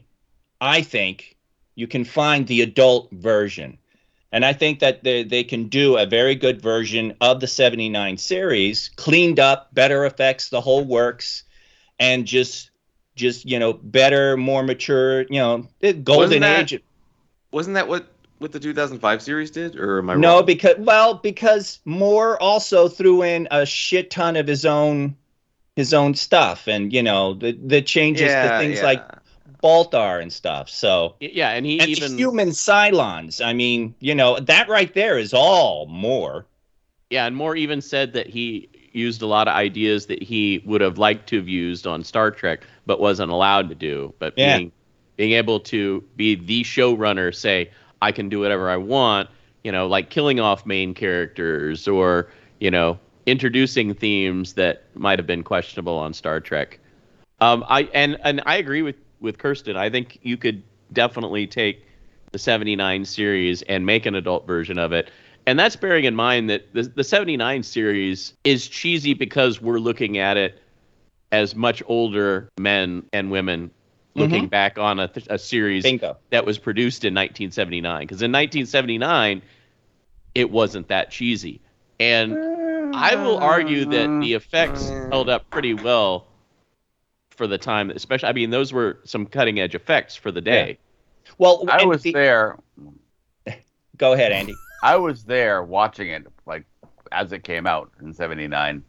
D: I think, you can find the adult version. And I think that they, they can do a very good version of the 79 series, cleaned up, better effects, the whole works, and just just you know better, more mature, you know, golden
F: that-
D: age.
F: Wasn't that what what the 2005 series did, or am I wrong?
D: No,
F: wrong?
D: because well, because Moore also threw in a shit ton of his own his own stuff, and you know the the changes to things like Baltar and stuff. So
C: Yeah, and he
D: and
C: even
D: the human Cylons. I mean, you know that right there is all Moore.
C: Yeah, and Moore even said that he used a lot of ideas that he would have liked to have used on Star Trek, but wasn't allowed to do. But
D: Yeah.
C: being being able to be the showrunner, say I can do whatever I want, you know, like killing off main characters or you know introducing themes that might have been questionable on Star Trek. Um, I and and I agree with with Kirsten. I think you could definitely take the 79 series and make an adult version of it. And that's bearing in mind that the, the 79 series is cheesy because we're looking at it as much older men and women looking back on a, th- a series
D: Bingo.
C: that was produced in 1979. Because in 1979, it wasn't that cheesy. And I will argue that the effects held up pretty well for the time, especially. I mean, those were some cutting edge effects for the day.
D: Well,
G: I was
D: the-
G: there.
D: Go ahead, Andy.
G: I was there watching it like as it came out in '79,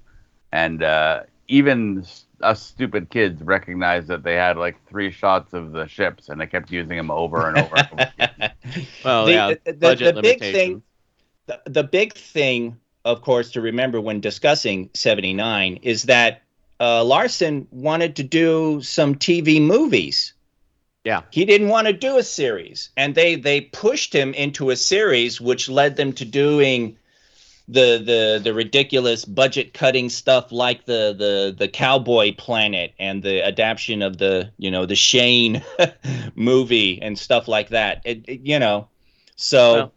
G: and uh, even s- us stupid kids recognized that they had like three shots of the ships, and they kept using them over and over. and over.
C: Well,
D: The-
C: yeah,
D: the- the-
C: budget
D: the big thing- the, the big thing, of course, to remember when discussing 79 is that uh, Larson wanted to do some TV movies.
C: Yeah.
D: He didn't want to do a series. And they they pushed him into a series which led them to doing the the the ridiculous budget cutting stuff like the the the Cowboy Planet and the adaptation of the, you know, the Shane movie and stuff like that. It, it- you know. So
C: Well,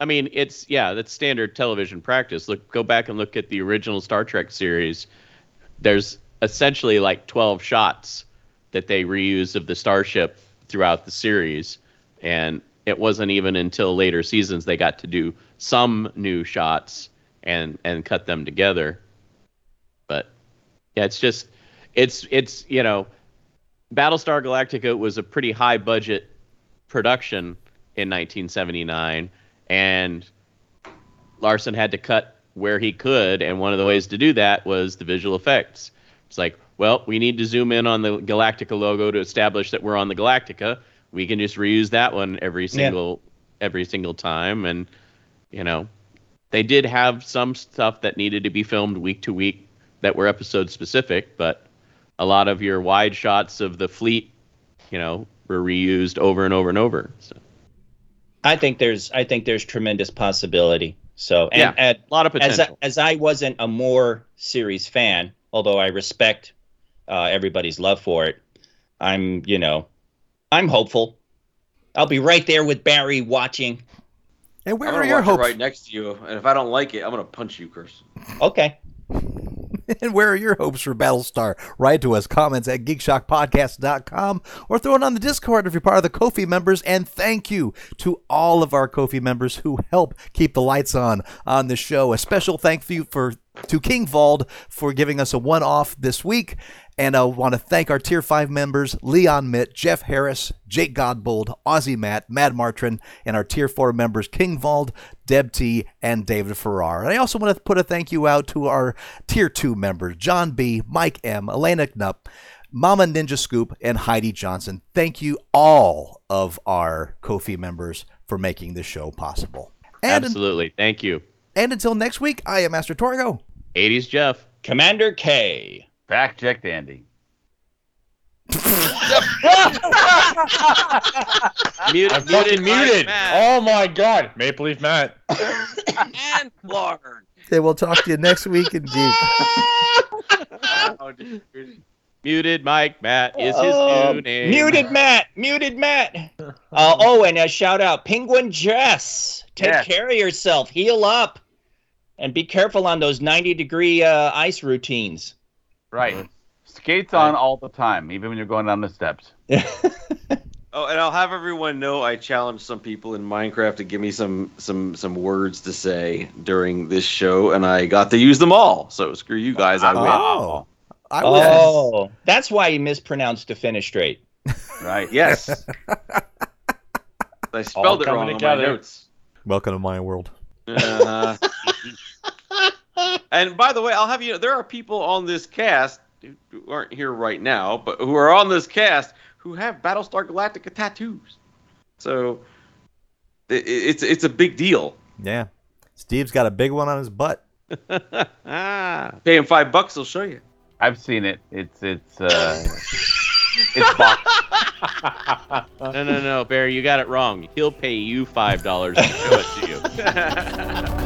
C: I mean, it's yeah, that's standard television practice. Look, go back and look at the original Star Trek series. There's essentially like 12 shots that they reuse of the starship throughout the series, and it wasn't even until later seasons they got to do some new shots and and cut them together. But yeah, it's just it's it's you know, Battlestar Galactica was a pretty high budget production in 1979 and Larson had to cut where he could and one of the ways to do that was the visual effects It's like, well, we need to zoom in on the Galactica logo to establish that we're on the Galactica. We can just reuse that one every single every single time, and you know, they did have some stuff that needed to be filmed week to week that were episode specific, but a lot of your wide shots of the fleet, you know, were reused over and over and over. So
D: I think there's I think there's tremendous possibility. So and,
C: Yeah,
D: and
C: a lot of
D: as
C: potential.
D: I, as I wasn't a Moore series fan, although I respect uh, everybody's love for it, I'm you know I'm hopeful. I'll be right there with Barry watching.
B: And where
F: I'm
B: are
F: gonna
B: your
F: watch
B: hopes?
F: right next to you, and if I don't like it, I'm gonna punch you, Chris.
D: Okay.
B: And where are your hopes for Battlestar? Write to us, comments at geekshockpodcast.com or throw it on the Discord if you're part of the Ko-fi members. And thank you to all of our Ko-fi members who help keep the lights on on the show. A special thank you for to King Vald for giving us a one off this week. And uh, I want to thank our Tier 5 members Leon Mitt, Jeff Harris, Jake Godbold, Ozzy Matt, Mad Martrin, and our Tier 4 members King Vald, Deb T, and David Farrar. And I also want to put a thank you out to our Tier 2 members John B., Mike M., Elena Knupp, Mama Ninja Scoop, and Heidi Johnson. Thank you all of our Ko-fi members for making this show possible. And,
C: Absolutely. Thank you.
B: and until next week, I am Master Torgo.
C: 80s Jeff.
D: Commander K.
G: Fact checked Andy.
C: Mute,
E: I'm
C: muted,
E: fucking muted.
C: Matt.
E: Oh my god. Maple Leaf Matt.
F: and Lord.
B: Okay, we'll talk to you next week in Geek.
F: Oh.
C: Muted Mike Matt is his
D: Oh,
C: new name.
D: Muted Matt. Muted Matt. Uh, oh, and a shout out, Penguin Jess. Take
G: Yes.
D: care of yourself. Heal up, and be careful on those ninety degree uh, ice routines.
G: Right. Skates on all the time, even when you're going down the steps.
F: Oh, and I'll have everyone know I challenged some people in Minecraft to give me some some some words to say during this show, and I got to use them all. So screw you guys, I win.
B: Oh, I was.
D: Oh, that's why you mispronounced to finish straight.
G: Right.
F: Yes. I spelled it
E: coming
F: wrong on
E: together.
F: my notes.
B: Welcome to my world.
F: Uh, and by the way, I'll have you know there are people on this cast who who aren't here right now, but who are on this cast who have Battlestar Galactica tattoos. So it, it's it's a big deal.
B: Yeah. Steve's got a big one on his butt.
C: ah.
F: Pay him five bucks, they'll show you.
G: I've seen it. It's it's uh it's box.
C: No, no, no, Barry, you got it wrong. He'll pay you $5 to show it to you.